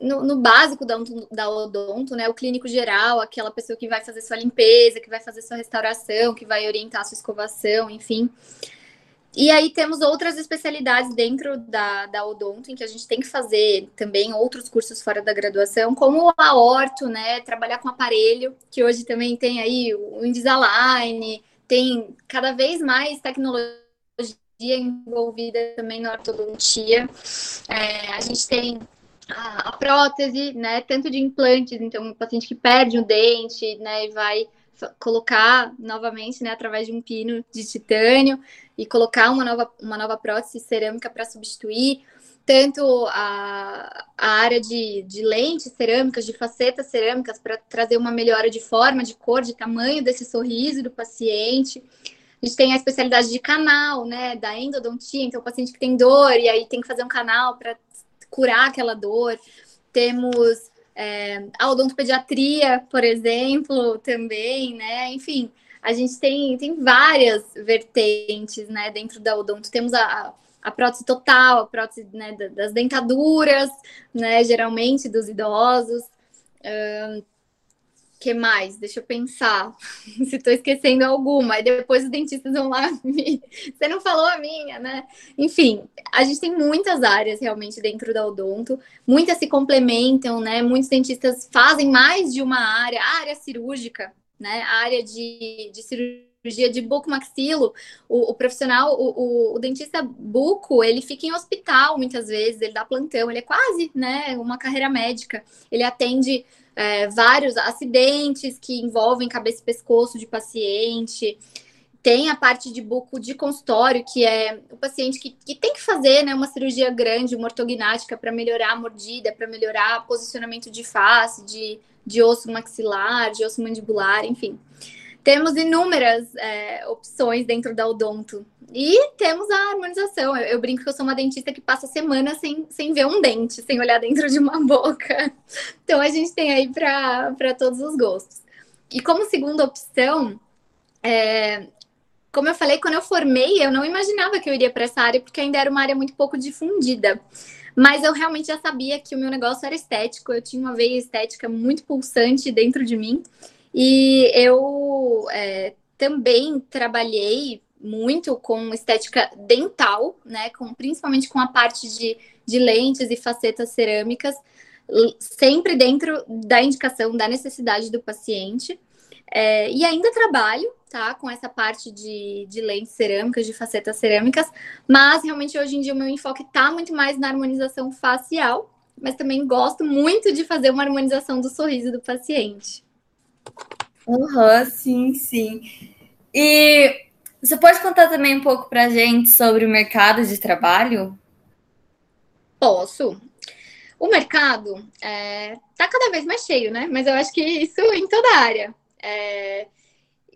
no, no, básico da, da odonto, né? O clínico geral, aquela pessoa que vai fazer sua limpeza, que vai fazer sua restauração, que vai orientar sua escovação, enfim. E aí temos outras especialidades dentro da, da Odonto, em que a gente tem que fazer também outros cursos fora da graduação, como a orto, né? Trabalhar com aparelho, que hoje também tem aí o Invisalign, tem cada vez mais tecnologia envolvida também na ortodontia. É, a gente tem a, a, prótese, né? Tanto de implantes, então um paciente que perde um dente, né? E vai colocar novamente, né? Através de um pino de titânio e colocar uma nova, uma nova prótese cerâmica para substituir tanto a, a área de, de lentes cerâmicas, de facetas cerâmicas, para trazer uma melhora de forma, de cor, de tamanho desse sorriso do paciente. A gente tem a especialidade de canal, né, da endodontia, então o paciente que tem dor e aí tem que fazer um canal para curar aquela dor. Temos é, a odontopediatria, por exemplo, também, né, enfim, a gente tem, tem várias vertentes, né, dentro da odonto. Temos a, a prótese total, a prótese né, das dentaduras, né, geralmente dos idosos. Uh, que mais? Deixa eu pensar se estou esquecendo alguma. Aí depois os dentistas vão lá. Você não falou a minha, né? Enfim, a gente tem muitas áreas realmente dentro da odonto. Muitas se complementam, né? Muitos dentistas fazem mais de uma área. A área cirúrgica, né? A área de, de cirurgia de buco-maxilo, o, o, profissional, o, o, o, dentista buco, ele fica em hospital muitas vezes, ele dá plantão, ele é quase, né, uma carreira médica. Ele atende é, vários acidentes que envolvem cabeça e pescoço de paciente. Tem a parte de buco de consultório, que é o paciente que, que tem que fazer né, uma cirurgia grande, uma ortognática, para melhorar a mordida, para melhorar o posicionamento de face, de de osso maxilar, de osso mandibular, enfim. Temos inúmeras é, opções dentro da odonto. E temos a harmonização. Eu, eu, brinco que eu sou uma dentista que passa semana sem, sem ver um dente, sem olhar dentro de uma boca. Então a gente tem aí para todos os gostos. E como segunda opção, é, como eu falei, quando eu formei, eu não imaginava que eu iria para essa área, porque ainda era uma área muito pouco difundida. Mas eu realmente já sabia que o meu negócio era estético, eu tinha uma veia estética muito pulsante dentro de mim. E eu é, também trabalhei muito com estética dental, né? Com, principalmente com a parte de, de lentes e facetas cerâmicas, sempre dentro da indicação da necessidade do paciente. É, e ainda trabalho, tá? Com essa parte de, de lentes cerâmicas, de facetas cerâmicas, mas realmente hoje em dia o meu enfoque tá muito mais na harmonização facial, mas também gosto muito de fazer uma harmonização do sorriso do paciente. Uhum, sim, sim. E você pode contar também um pouco pra gente sobre o mercado de trabalho? Posso. O mercado é, tá cada vez mais cheio, né? Mas eu acho que isso em toda a área. É,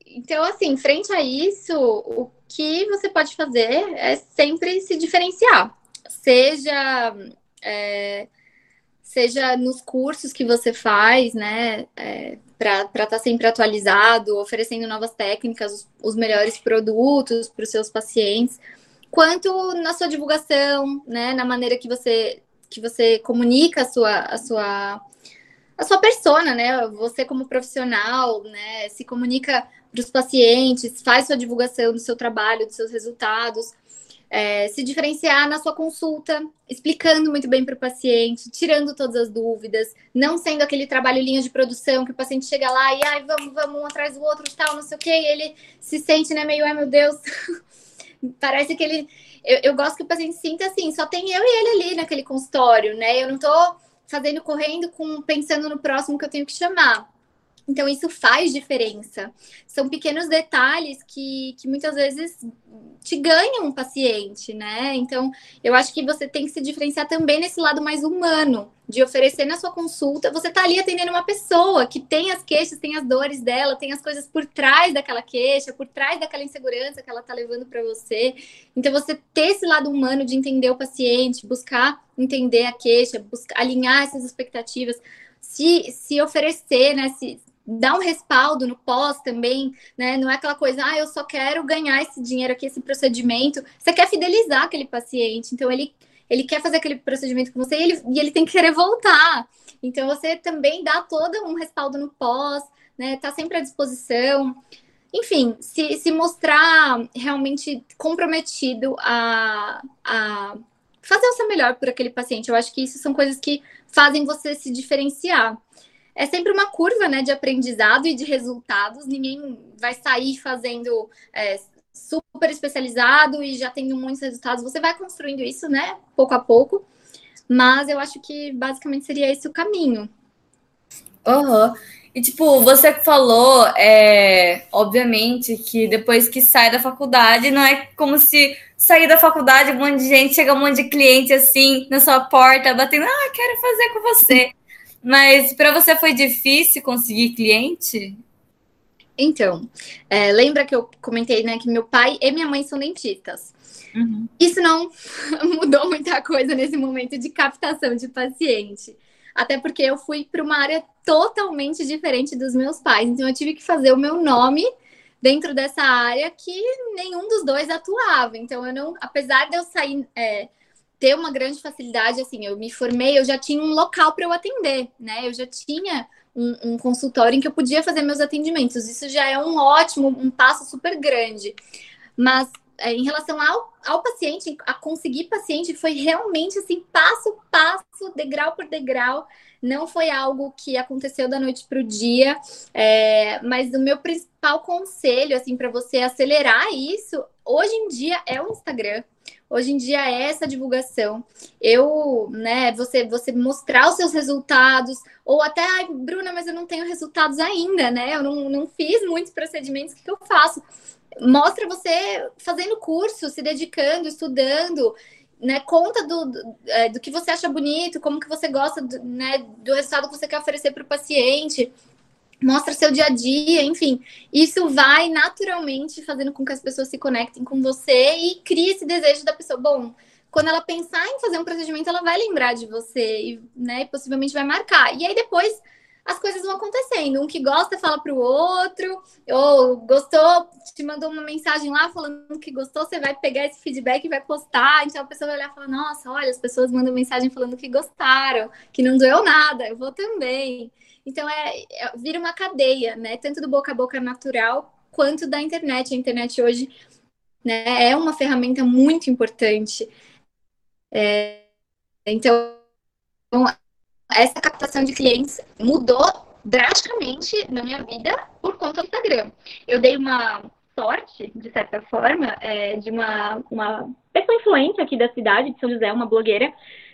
então, assim, frente a isso, o que você pode fazer é sempre se diferenciar. Seja, é, seja nos cursos que você faz, né? Para estar tá sempre atualizado, oferecendo novas técnicas, os, os melhores produtos para os seus pacientes, quanto na sua divulgação, né? Na maneira que você que você comunica a sua, a sua a sua persona, né? Você como profissional, né? Se comunica para os pacientes, faz sua divulgação do seu trabalho, dos seus resultados. É, se diferenciar na sua consulta, explicando muito bem para o paciente, tirando todas as dúvidas, não sendo aquele trabalho linha de produção que o paciente chega lá e ai, vamos, vamos um atrás do outro, tal, não sei o que, e ele se sente, né, meio, ai meu Deus, parece que ele. Eu, eu gosto que o paciente sinta assim, só tem eu e ele ali naquele consultório, né? Eu não tô fazendo correndo com pensando no próximo que eu tenho que chamar. Então, isso faz diferença. São pequenos detalhes que, que muitas vezes te ganham um paciente, né? Então, eu acho que você tem que se diferenciar também nesse lado mais humano, de oferecer na sua consulta. Você tá ali atendendo uma pessoa que tem as queixas, tem as dores dela, tem as coisas por trás daquela queixa, por trás daquela insegurança que ela tá levando para você. Então, você ter esse lado humano de entender o paciente, buscar entender a queixa, buscar alinhar essas expectativas se, se oferecer, né? Se, dar um respaldo no pós também, né? Não é aquela coisa, ah, eu só quero ganhar esse dinheiro aqui, esse procedimento. Você quer fidelizar aquele paciente, então ele, ele quer fazer aquele procedimento com você e ele, e ele tem que querer voltar. Então você também dá todo um respaldo no pós, né? Tá sempre à disposição. Enfim, se, se mostrar realmente comprometido a, a fazer o seu melhor por aquele paciente. Eu acho que isso são coisas que fazem você se diferenciar é sempre uma curva né, de aprendizado e de resultados. Ninguém vai sair fazendo é, super especializado e já tendo muitos resultados. Você vai construindo isso, né, pouco a pouco. Mas eu acho que basicamente seria esse o caminho. Uhum. E, tipo, você falou, é, obviamente, que depois que sai da faculdade, não é como se sair da faculdade, um monte de gente, chega um monte de cliente assim na sua porta, batendo, ah, quero fazer com você. Mas para você foi difícil conseguir cliente? Então, é, lembra que eu comentei, né, que meu pai e minha mãe são dentistas. Uhum. Isso não mudou muita coisa nesse momento de captação de paciente. Até porque eu fui para uma área totalmente diferente dos meus pais. Então, eu tive que fazer o meu nome dentro dessa área que nenhum dos dois atuava. Então, eu não, apesar de eu sair é, ter uma grande facilidade, assim, eu me formei, eu já tinha um local para eu atender, né? Eu já tinha um, um, consultório em que eu podia fazer meus atendimentos. Isso já é um ótimo, um passo super grande. Mas é, em relação ao, ao paciente, a conseguir paciente, foi realmente assim, passo passo, degrau por degrau. Não foi algo que aconteceu da noite para o dia, é, mas o meu principal conselho, assim, para você acelerar isso, hoje em dia é o Instagram. Hoje em dia é essa divulgação. Eu, né, você, você mostrar os seus resultados, ou até, ai, Bruna, mas eu não tenho resultados ainda, né? Eu não, não fiz muitos procedimentos, o que, que eu faço? Mostra você fazendo curso, se dedicando, estudando, né, conta do, do, é, do, que você acha bonito, como que você gosta do, né, do resultado que você quer oferecer para o paciente mostra seu dia a dia, enfim. Isso vai naturalmente fazendo com que as pessoas se conectem com você e crie esse desejo da pessoa. Bom, quando ela pensar em fazer um procedimento, ela vai lembrar de você e, né, possivelmente vai marcar. E aí depois as coisas vão acontecendo. Um que gosta fala para o outro, ou gostou, te mandou uma mensagem lá falando que gostou, você vai pegar esse feedback e vai postar. Então a pessoa vai olhar e falar: Nossa, olha, as pessoas mandam mensagem falando que gostaram, que não doeu nada, eu vou também. Então é, é, vira uma cadeia, né? Tanto do boca a boca natural quanto da internet. A internet hoje né, é uma ferramenta muito importante. É, então, essa captação de clientes mudou drasticamente na minha vida por conta do Instagram. Eu dei uma sorte, de certa forma, é, de uma, uma pessoa influente aqui da cidade de São José, uma blogueira,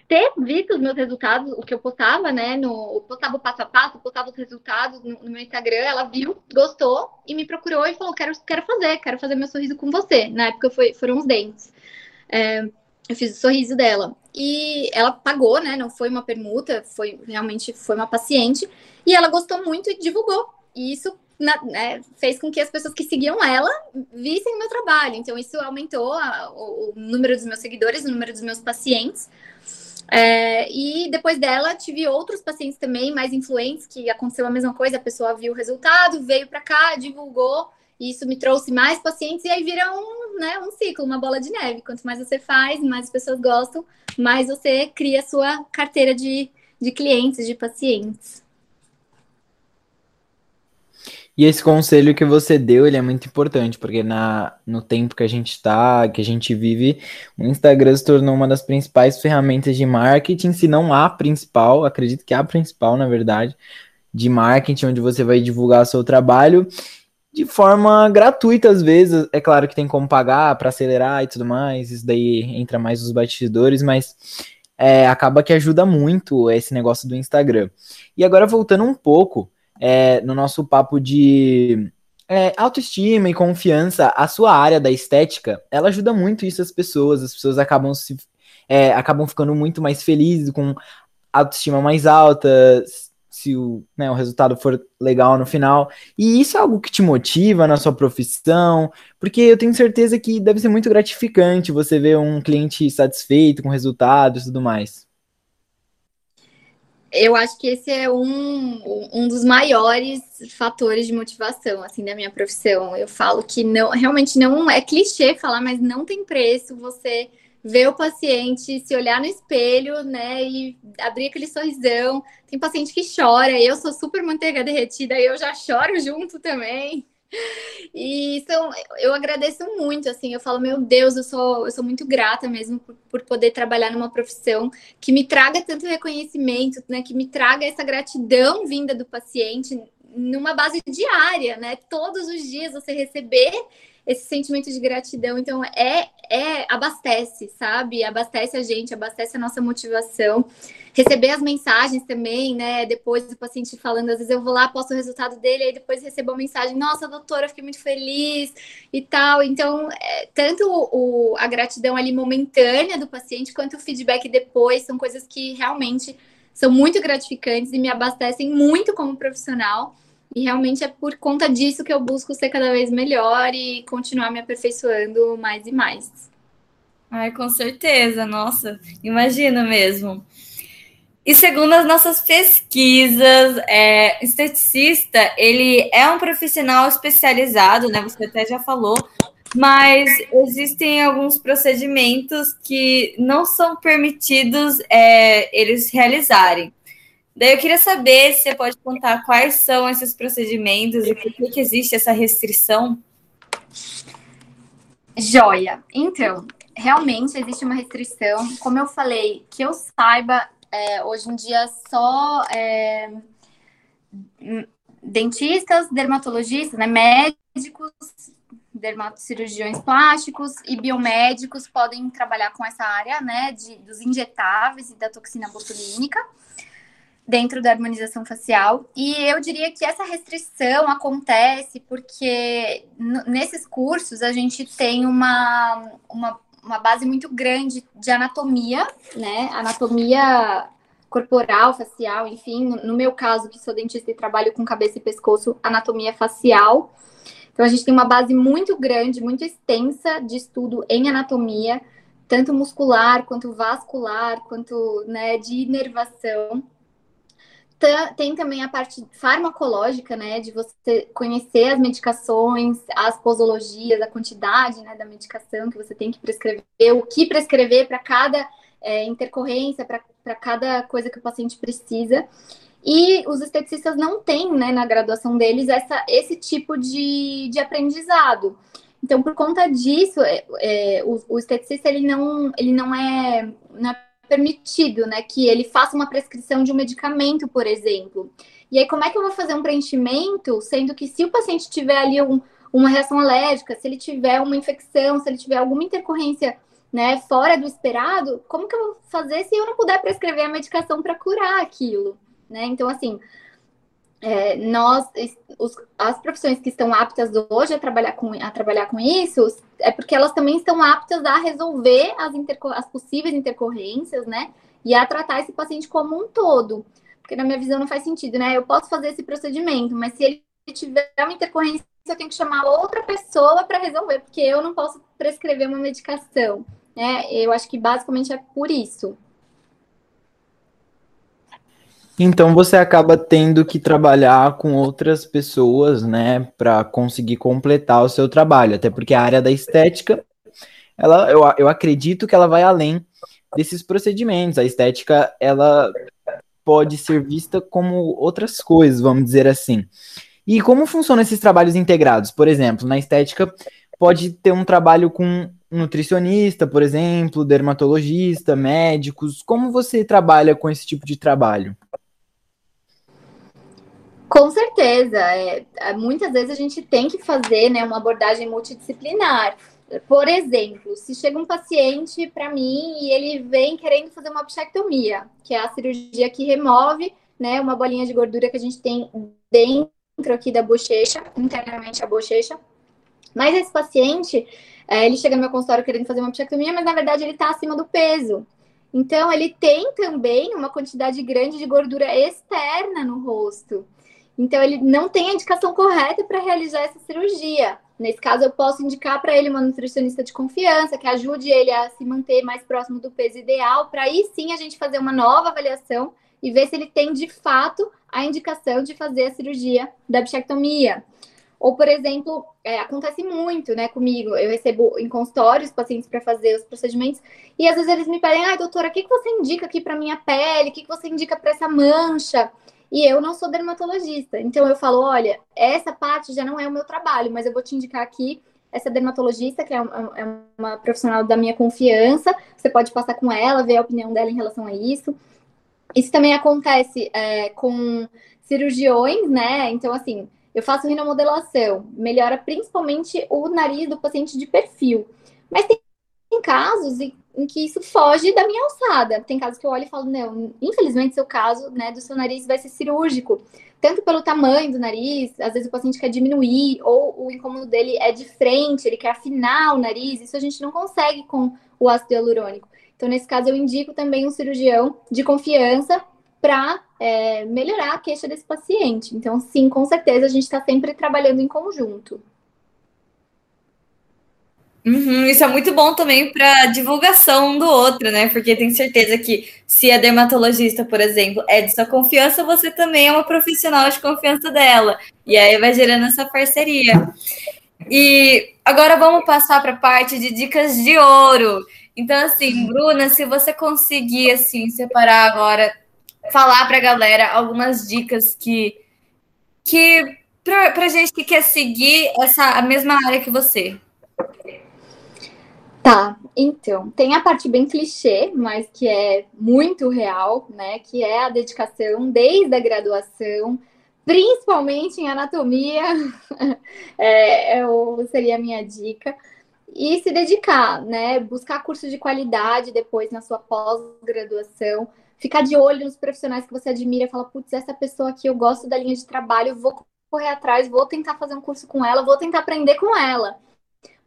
ter visto os meus resultados, o que eu postava, né? No, eu postava o passo a passo, postava os resultados no, no, meu Instagram, ela viu, gostou e me procurou e falou: quero, quero fazer, quero fazer meu sorriso com você. Na época foi, foram os dentes. É, eu fiz o sorriso dela. E ela pagou, né? Não foi uma permuta, foi realmente foi uma paciente. E ela gostou muito e divulgou. E isso na, né, fez com que as pessoas que seguiam ela vissem o meu trabalho. Então, isso aumentou a, o, o número dos meus seguidores, o número dos meus pacientes. É, e depois dela, tive outros pacientes também mais influentes que aconteceu a mesma coisa. A pessoa viu o resultado, veio para cá, divulgou, e isso me trouxe mais pacientes, e aí vira um, né, um ciclo, uma bola de neve. Quanto mais você faz, mais as pessoas gostam, mais você cria a sua carteira de, de clientes, de pacientes. E esse conselho que você deu, ele é muito importante, porque na, no tempo que a gente está, que a gente vive, o Instagram se tornou uma das principais ferramentas de marketing, se não a principal, acredito que a principal, na verdade, de marketing, onde você vai divulgar seu trabalho de forma gratuita às vezes. É claro que tem como pagar para acelerar e tudo mais, isso daí entra mais nos bastidores, mas é, acaba que ajuda muito esse negócio do Instagram. E agora voltando um pouco é, no nosso papo de é, autoestima e confiança, a sua área da estética, ela ajuda muito isso as pessoas. As pessoas acabam se é, acabam ficando muito mais felizes com autoestima mais alta, se o, né, o resultado for legal no final. E isso é algo que te motiva na sua profissão, porque eu tenho certeza que deve ser muito gratificante você ver um cliente satisfeito com resultados e tudo mais. Eu acho que esse é um, um dos maiores fatores de motivação, assim, da minha profissão. Eu falo que não, realmente não é clichê falar, mas não tem preço você ver o paciente se olhar no espelho, né, e abrir aquele sorrisão. Tem paciente que chora, eu sou super manteiga derretida, eu já choro junto também. E são, eu agradeço muito, assim, eu falo, meu Deus, eu sou, eu sou muito grata mesmo por, por poder trabalhar numa profissão que me traga tanto reconhecimento, né, que me traga essa gratidão vinda do paciente numa base diária, né? Todos os dias você receber esse sentimento de gratidão. Então, é, é abastece, sabe? Abastece a gente, abastece a nossa motivação. Receber as mensagens também, né? Depois do paciente falando, às vezes eu vou lá, posto o resultado dele, aí depois recebo a mensagem, nossa, doutora, fiquei muito feliz e tal. Então, é, tanto o, a gratidão ali momentânea do paciente, quanto o feedback depois, são coisas que realmente são muito gratificantes e me abastecem muito como profissional. E realmente é por conta disso que eu busco ser cada vez melhor e continuar me aperfeiçoando mais e mais. Ai, com certeza, nossa, imagina mesmo. E segundo as nossas pesquisas, é, esteticista, ele é um profissional especializado, né? Você até já falou, mas existem alguns procedimentos que não são permitidos é, eles realizarem. Daí eu queria saber se você pode contar quais são esses procedimentos e por que, que existe essa restrição. Joia. Então, realmente existe uma restrição. Como eu falei, que eu saiba, é, hoje em dia só é, dentistas, dermatologistas, né, médicos, dermatocirurgiões plásticos e biomédicos podem trabalhar com essa área, né, de, dos injetáveis e da toxina botulínica dentro da harmonização facial. E eu diria que essa restrição acontece porque nesses cursos a gente tem uma, uma, uma base muito grande de anatomia, né? Anatomia corporal, facial, enfim. No meu caso, que sou dentista e trabalho com cabeça e pescoço, anatomia facial. Então a gente tem uma base muito grande, muito extensa de estudo em anatomia, tanto muscular quanto vascular, quanto né, de inervação tem também a parte farmacológica, né, de você conhecer as medicações, as posologias, a quantidade, né, da medicação que você tem que prescrever, o que prescrever para cada é, intercorrência, para cada coisa que o paciente precisa. E os esteticistas não têm, né, na graduação deles, essa, esse tipo de, de aprendizado. Então, por conta disso, é, é, o, o esteticista ele não, ele não é, não é permitido, né, que ele faça uma prescrição de um medicamento, por exemplo. E aí, como é que eu vou fazer um preenchimento, sendo que se o paciente tiver ali um, uma reação alérgica, se ele tiver uma infecção, se ele tiver alguma intercorrência, né, fora do esperado, como que eu vou fazer se eu não puder prescrever a medicação para curar aquilo, né? Então, assim, é, nós, os, as profissões que estão aptas hoje a trabalhar, com, a trabalhar com isso, é porque elas também estão aptas a resolver as, as possíveis intercorrências, né? E a tratar esse paciente como um todo. Porque na minha visão não faz sentido, né? Eu posso fazer esse procedimento, mas se ele tiver uma intercorrência, eu tenho que chamar outra pessoa para resolver, porque eu não posso prescrever uma medicação. Né? Eu acho que basicamente é por isso. Então você acaba tendo que trabalhar com outras pessoas, né, para conseguir completar o seu trabalho, até porque a área da estética, ela, eu, eu acredito que ela vai além desses procedimentos. A estética, ela pode ser vista como outras coisas, vamos dizer assim. E como funcionam esses trabalhos integrados? Por exemplo, na estética pode ter um trabalho com nutricionista, por exemplo, dermatologista, médicos. Como você trabalha com esse tipo de trabalho? Com certeza. É, é, muitas vezes a gente tem que fazer né, uma abordagem multidisciplinar. Por exemplo, se chega um paciente para mim e ele vem querendo fazer uma bichectomia, que é a cirurgia que remove né, uma bolinha de gordura que a gente tem dentro aqui da bochecha, internamente a bochecha. Mas esse paciente, é, ele chega no meu consultório querendo fazer uma bichectomia, mas na verdade ele está acima do peso. Então, ele tem também uma quantidade grande de gordura externa no rosto. Então, ele não tem a indicação correta para realizar essa cirurgia. Nesse caso, eu posso indicar para ele uma nutricionista de confiança que ajude ele a se manter mais próximo do peso ideal, para aí sim a gente fazer uma nova avaliação e ver se ele tem de fato a indicação de fazer a cirurgia da bichectomia. Ou, por exemplo, é, acontece muito, né, comigo. Eu recebo em consultórios pacientes para fazer os procedimentos e às vezes eles me pedem, ai, doutora, o que, que você indica aqui para minha pele? O que, que você indica para essa mancha? E eu não sou dermatologista. Então eu falo, olha, essa parte já não é o meu trabalho, mas eu vou te indicar aqui essa dermatologista, que é uma, é uma profissional da minha confiança. Você pode passar com ela, ver a opinião dela em relação a isso. Isso também acontece é, com cirurgiões, né? Então, assim, eu faço rinomodelação, melhora principalmente o nariz do paciente de perfil. Mas tem, tem casos em que isso foge da minha alçada. Tem casos que eu olho e falo, não, infelizmente seu caso, né, do seu nariz vai ser cirúrgico. Tanto pelo tamanho do nariz, às vezes o paciente quer diminuir, ou o incômodo dele é de frente, ele quer afinar o nariz, isso a gente não consegue com o ácido hialurônico. Então, nesse caso, eu indico também um cirurgião de confiança para é, melhorar a queixa desse paciente. Então, sim, com certeza, a gente está sempre trabalhando em conjunto. Uhum, isso é muito bom também para divulgação um do outro, né? Porque tenho certeza que se a dermatologista, por exemplo, é de sua confiança, você também é uma profissional de confiança dela. E aí vai gerando essa parceria. E agora vamos passar para a parte de dicas de ouro. Então, assim, Bruna, se você conseguir assim separar agora, falar para a galera algumas dicas que que para gente que quer seguir essa a mesma área que você. Tá, então, tem a parte bem clichê, mas que é muito real, né? Que é a dedicação desde a graduação, principalmente em anatomia, é, é, seria a minha dica. E se dedicar, né? Buscar curso de qualidade depois na sua pós-graduação, ficar de olho nos profissionais que você admira, falar, putz, essa pessoa aqui eu gosto da linha de trabalho, vou correr atrás, vou tentar fazer um curso com ela, vou tentar aprender com ela.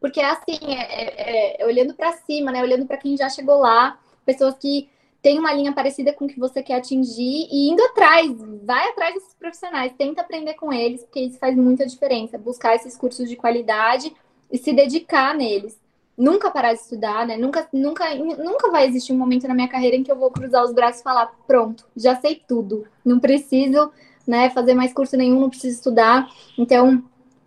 Porque é assim, é, é, é olhando para cima, né? Olhando para quem já chegou lá, pessoas que têm uma linha parecida com o que você quer atingir e indo atrás, vai atrás desses profissionais, tenta aprender com eles, porque isso faz muita diferença. Buscar esses cursos de qualidade e se dedicar neles. Nunca parar de estudar, né? Nunca, nunca, nunca vai existir um momento na minha carreira em que eu vou cruzar os braços e falar, pronto, já sei tudo. Não preciso, né, fazer mais curso nenhum, não preciso estudar. Então,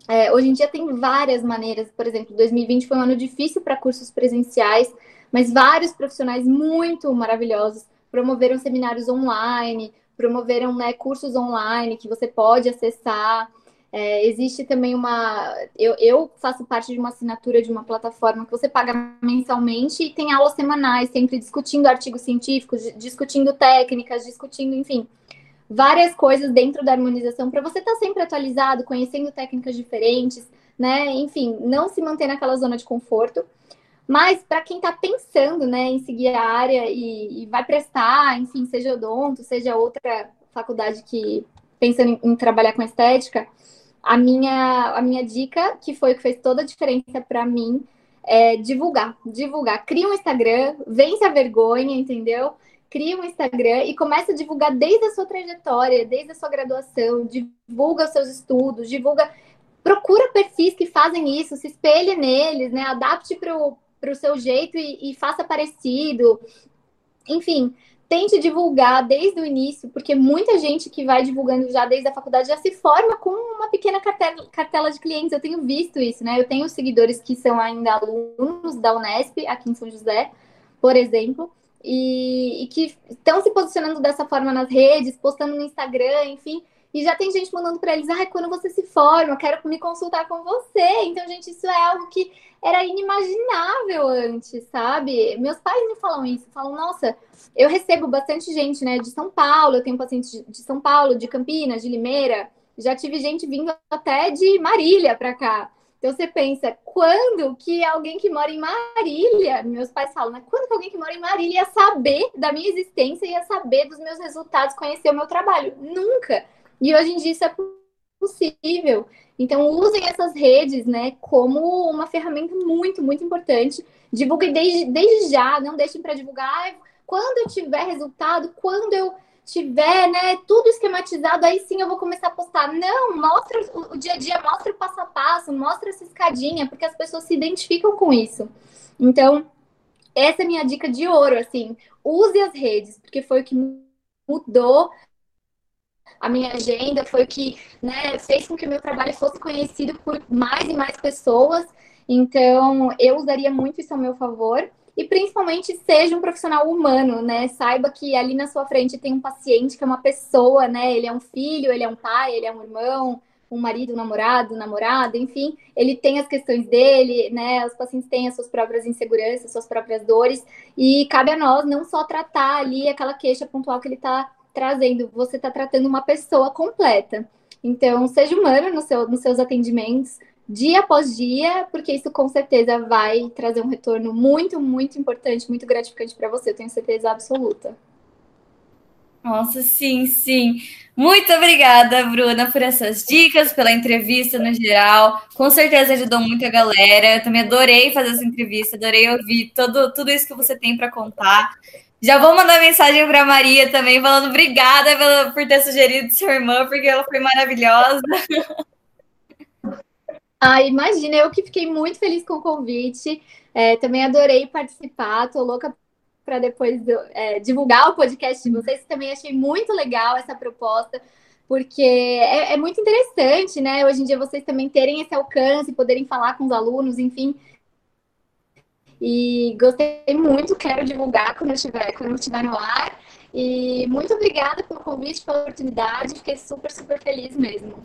é, hoje em dia tem várias maneiras, por exemplo, 2020 foi um ano difícil para cursos presenciais, mas vários profissionais muito maravilhosos promoveram seminários online, promoveram né, cursos online que você pode acessar. É, existe também uma. Eu, eu, faço parte de uma assinatura de uma plataforma que você paga mensalmente e tem aulas semanais, sempre discutindo artigos científicos, discutindo técnicas, discutindo, enfim, várias coisas dentro da harmonização para você estar tá sempre atualizado, conhecendo técnicas diferentes, né? Enfim, não se manter naquela zona de conforto. Mas para quem está pensando, né, em seguir a área e, e, vai prestar, enfim, seja odonto, seja outra faculdade que pensando em, em trabalhar com estética, a minha a minha dica, que foi o que fez toda a diferença para mim, é divulgar, divulgar. Cria um Instagram, vence a vergonha, entendeu? Cria um Instagram e começa a divulgar desde a sua trajetória, desde a sua graduação, divulga os seus estudos, divulga, procura perfis que fazem isso, se espelhe neles, né? Adapte para o seu jeito e, e faça parecido. Enfim, tente divulgar desde o início, porque muita gente que vai divulgando já desde a faculdade já se forma com uma pequena cartela, cartela de clientes. Eu tenho visto isso, né? Eu tenho seguidores que são ainda alunos da Unesp, aqui em São José, por exemplo, e, e que estão se posicionando dessa forma nas redes, postando no Instagram, enfim, E já tem gente mandando para eles, ah, quando você se forma, eu quero me consultar com você. Então, gente, isso é algo que era inimaginável antes, sabe? Meus pais me falam isso, falam, nossa, eu recebo bastante gente, né, de São Paulo, eu tenho pacientes de São Paulo, de Campinas, de Limeira, já tive gente vindo até de Marília para cá. Então você pensa, quando que alguém que mora em Marília, meus pais falam, né? Quando que alguém que mora em Marília ia saber da minha existência, ia saber dos meus resultados, conhecer o meu trabalho? Nunca. E hoje em dia isso é possível. Então usem essas redes, né, como uma ferramenta muito, muito importante. Divulguem desde, desde já, não deixem para divulgar. quando eu tiver resultado, quando eu tiver, né, tudo esquematizado, aí sim eu vou começar a postar. Não, mostra o, dia a dia, mostra o passo a passo, mostra essa escadinha, porque as pessoas se identificam com isso. Então, essa é a minha dica de ouro, assim, use as redes, porque foi o que mudou a minha agenda, foi o que né, fez com que o meu trabalho fosse conhecido por mais e mais pessoas. Então, eu usaria muito isso ao meu favor e principalmente seja um profissional humano, né? Saiba que ali na sua frente tem um paciente que é uma pessoa, né? Ele é um filho, ele é um pai, ele é um irmão, um marido, um namorado, namorada, enfim, ele tem as questões dele, né? Os pacientes têm as suas próprias inseguranças, suas próprias dores, e cabe a nós não só tratar ali aquela queixa pontual que ele está trazendo, você está tratando uma pessoa completa. Então, seja humano no seu, nos seus atendimentos, dia após dia, porque isso com certeza vai trazer um retorno muito, muito importante, muito gratificante para você, eu tenho certeza absoluta. Nossa, sim, sim. Muito obrigada, Bruna, por essas dicas, pela entrevista no geral. Com certeza ajudou muito a galera. Eu também adorei fazer essa entrevista, adorei ouvir todo, tudo isso que você tem para contar. Já vou mandar mensagem para Maria também, falando obrigada por ter sugerido sua irmã, porque ela foi maravilhosa. Ah, imagina, eu que fiquei muito feliz com o convite. É, também adorei participar, tô louca para depois é, divulgar o podcast de vocês. Também achei muito legal essa proposta, porque é, é, muito interessante, né? Hoje em dia vocês também terem esse alcance, poderem falar com os alunos, enfim. E gostei muito, quero divulgar quando eu estiver, quando eu estiver no ar. E muito obrigada pelo convite, pela oportunidade. Fiquei super, super feliz mesmo.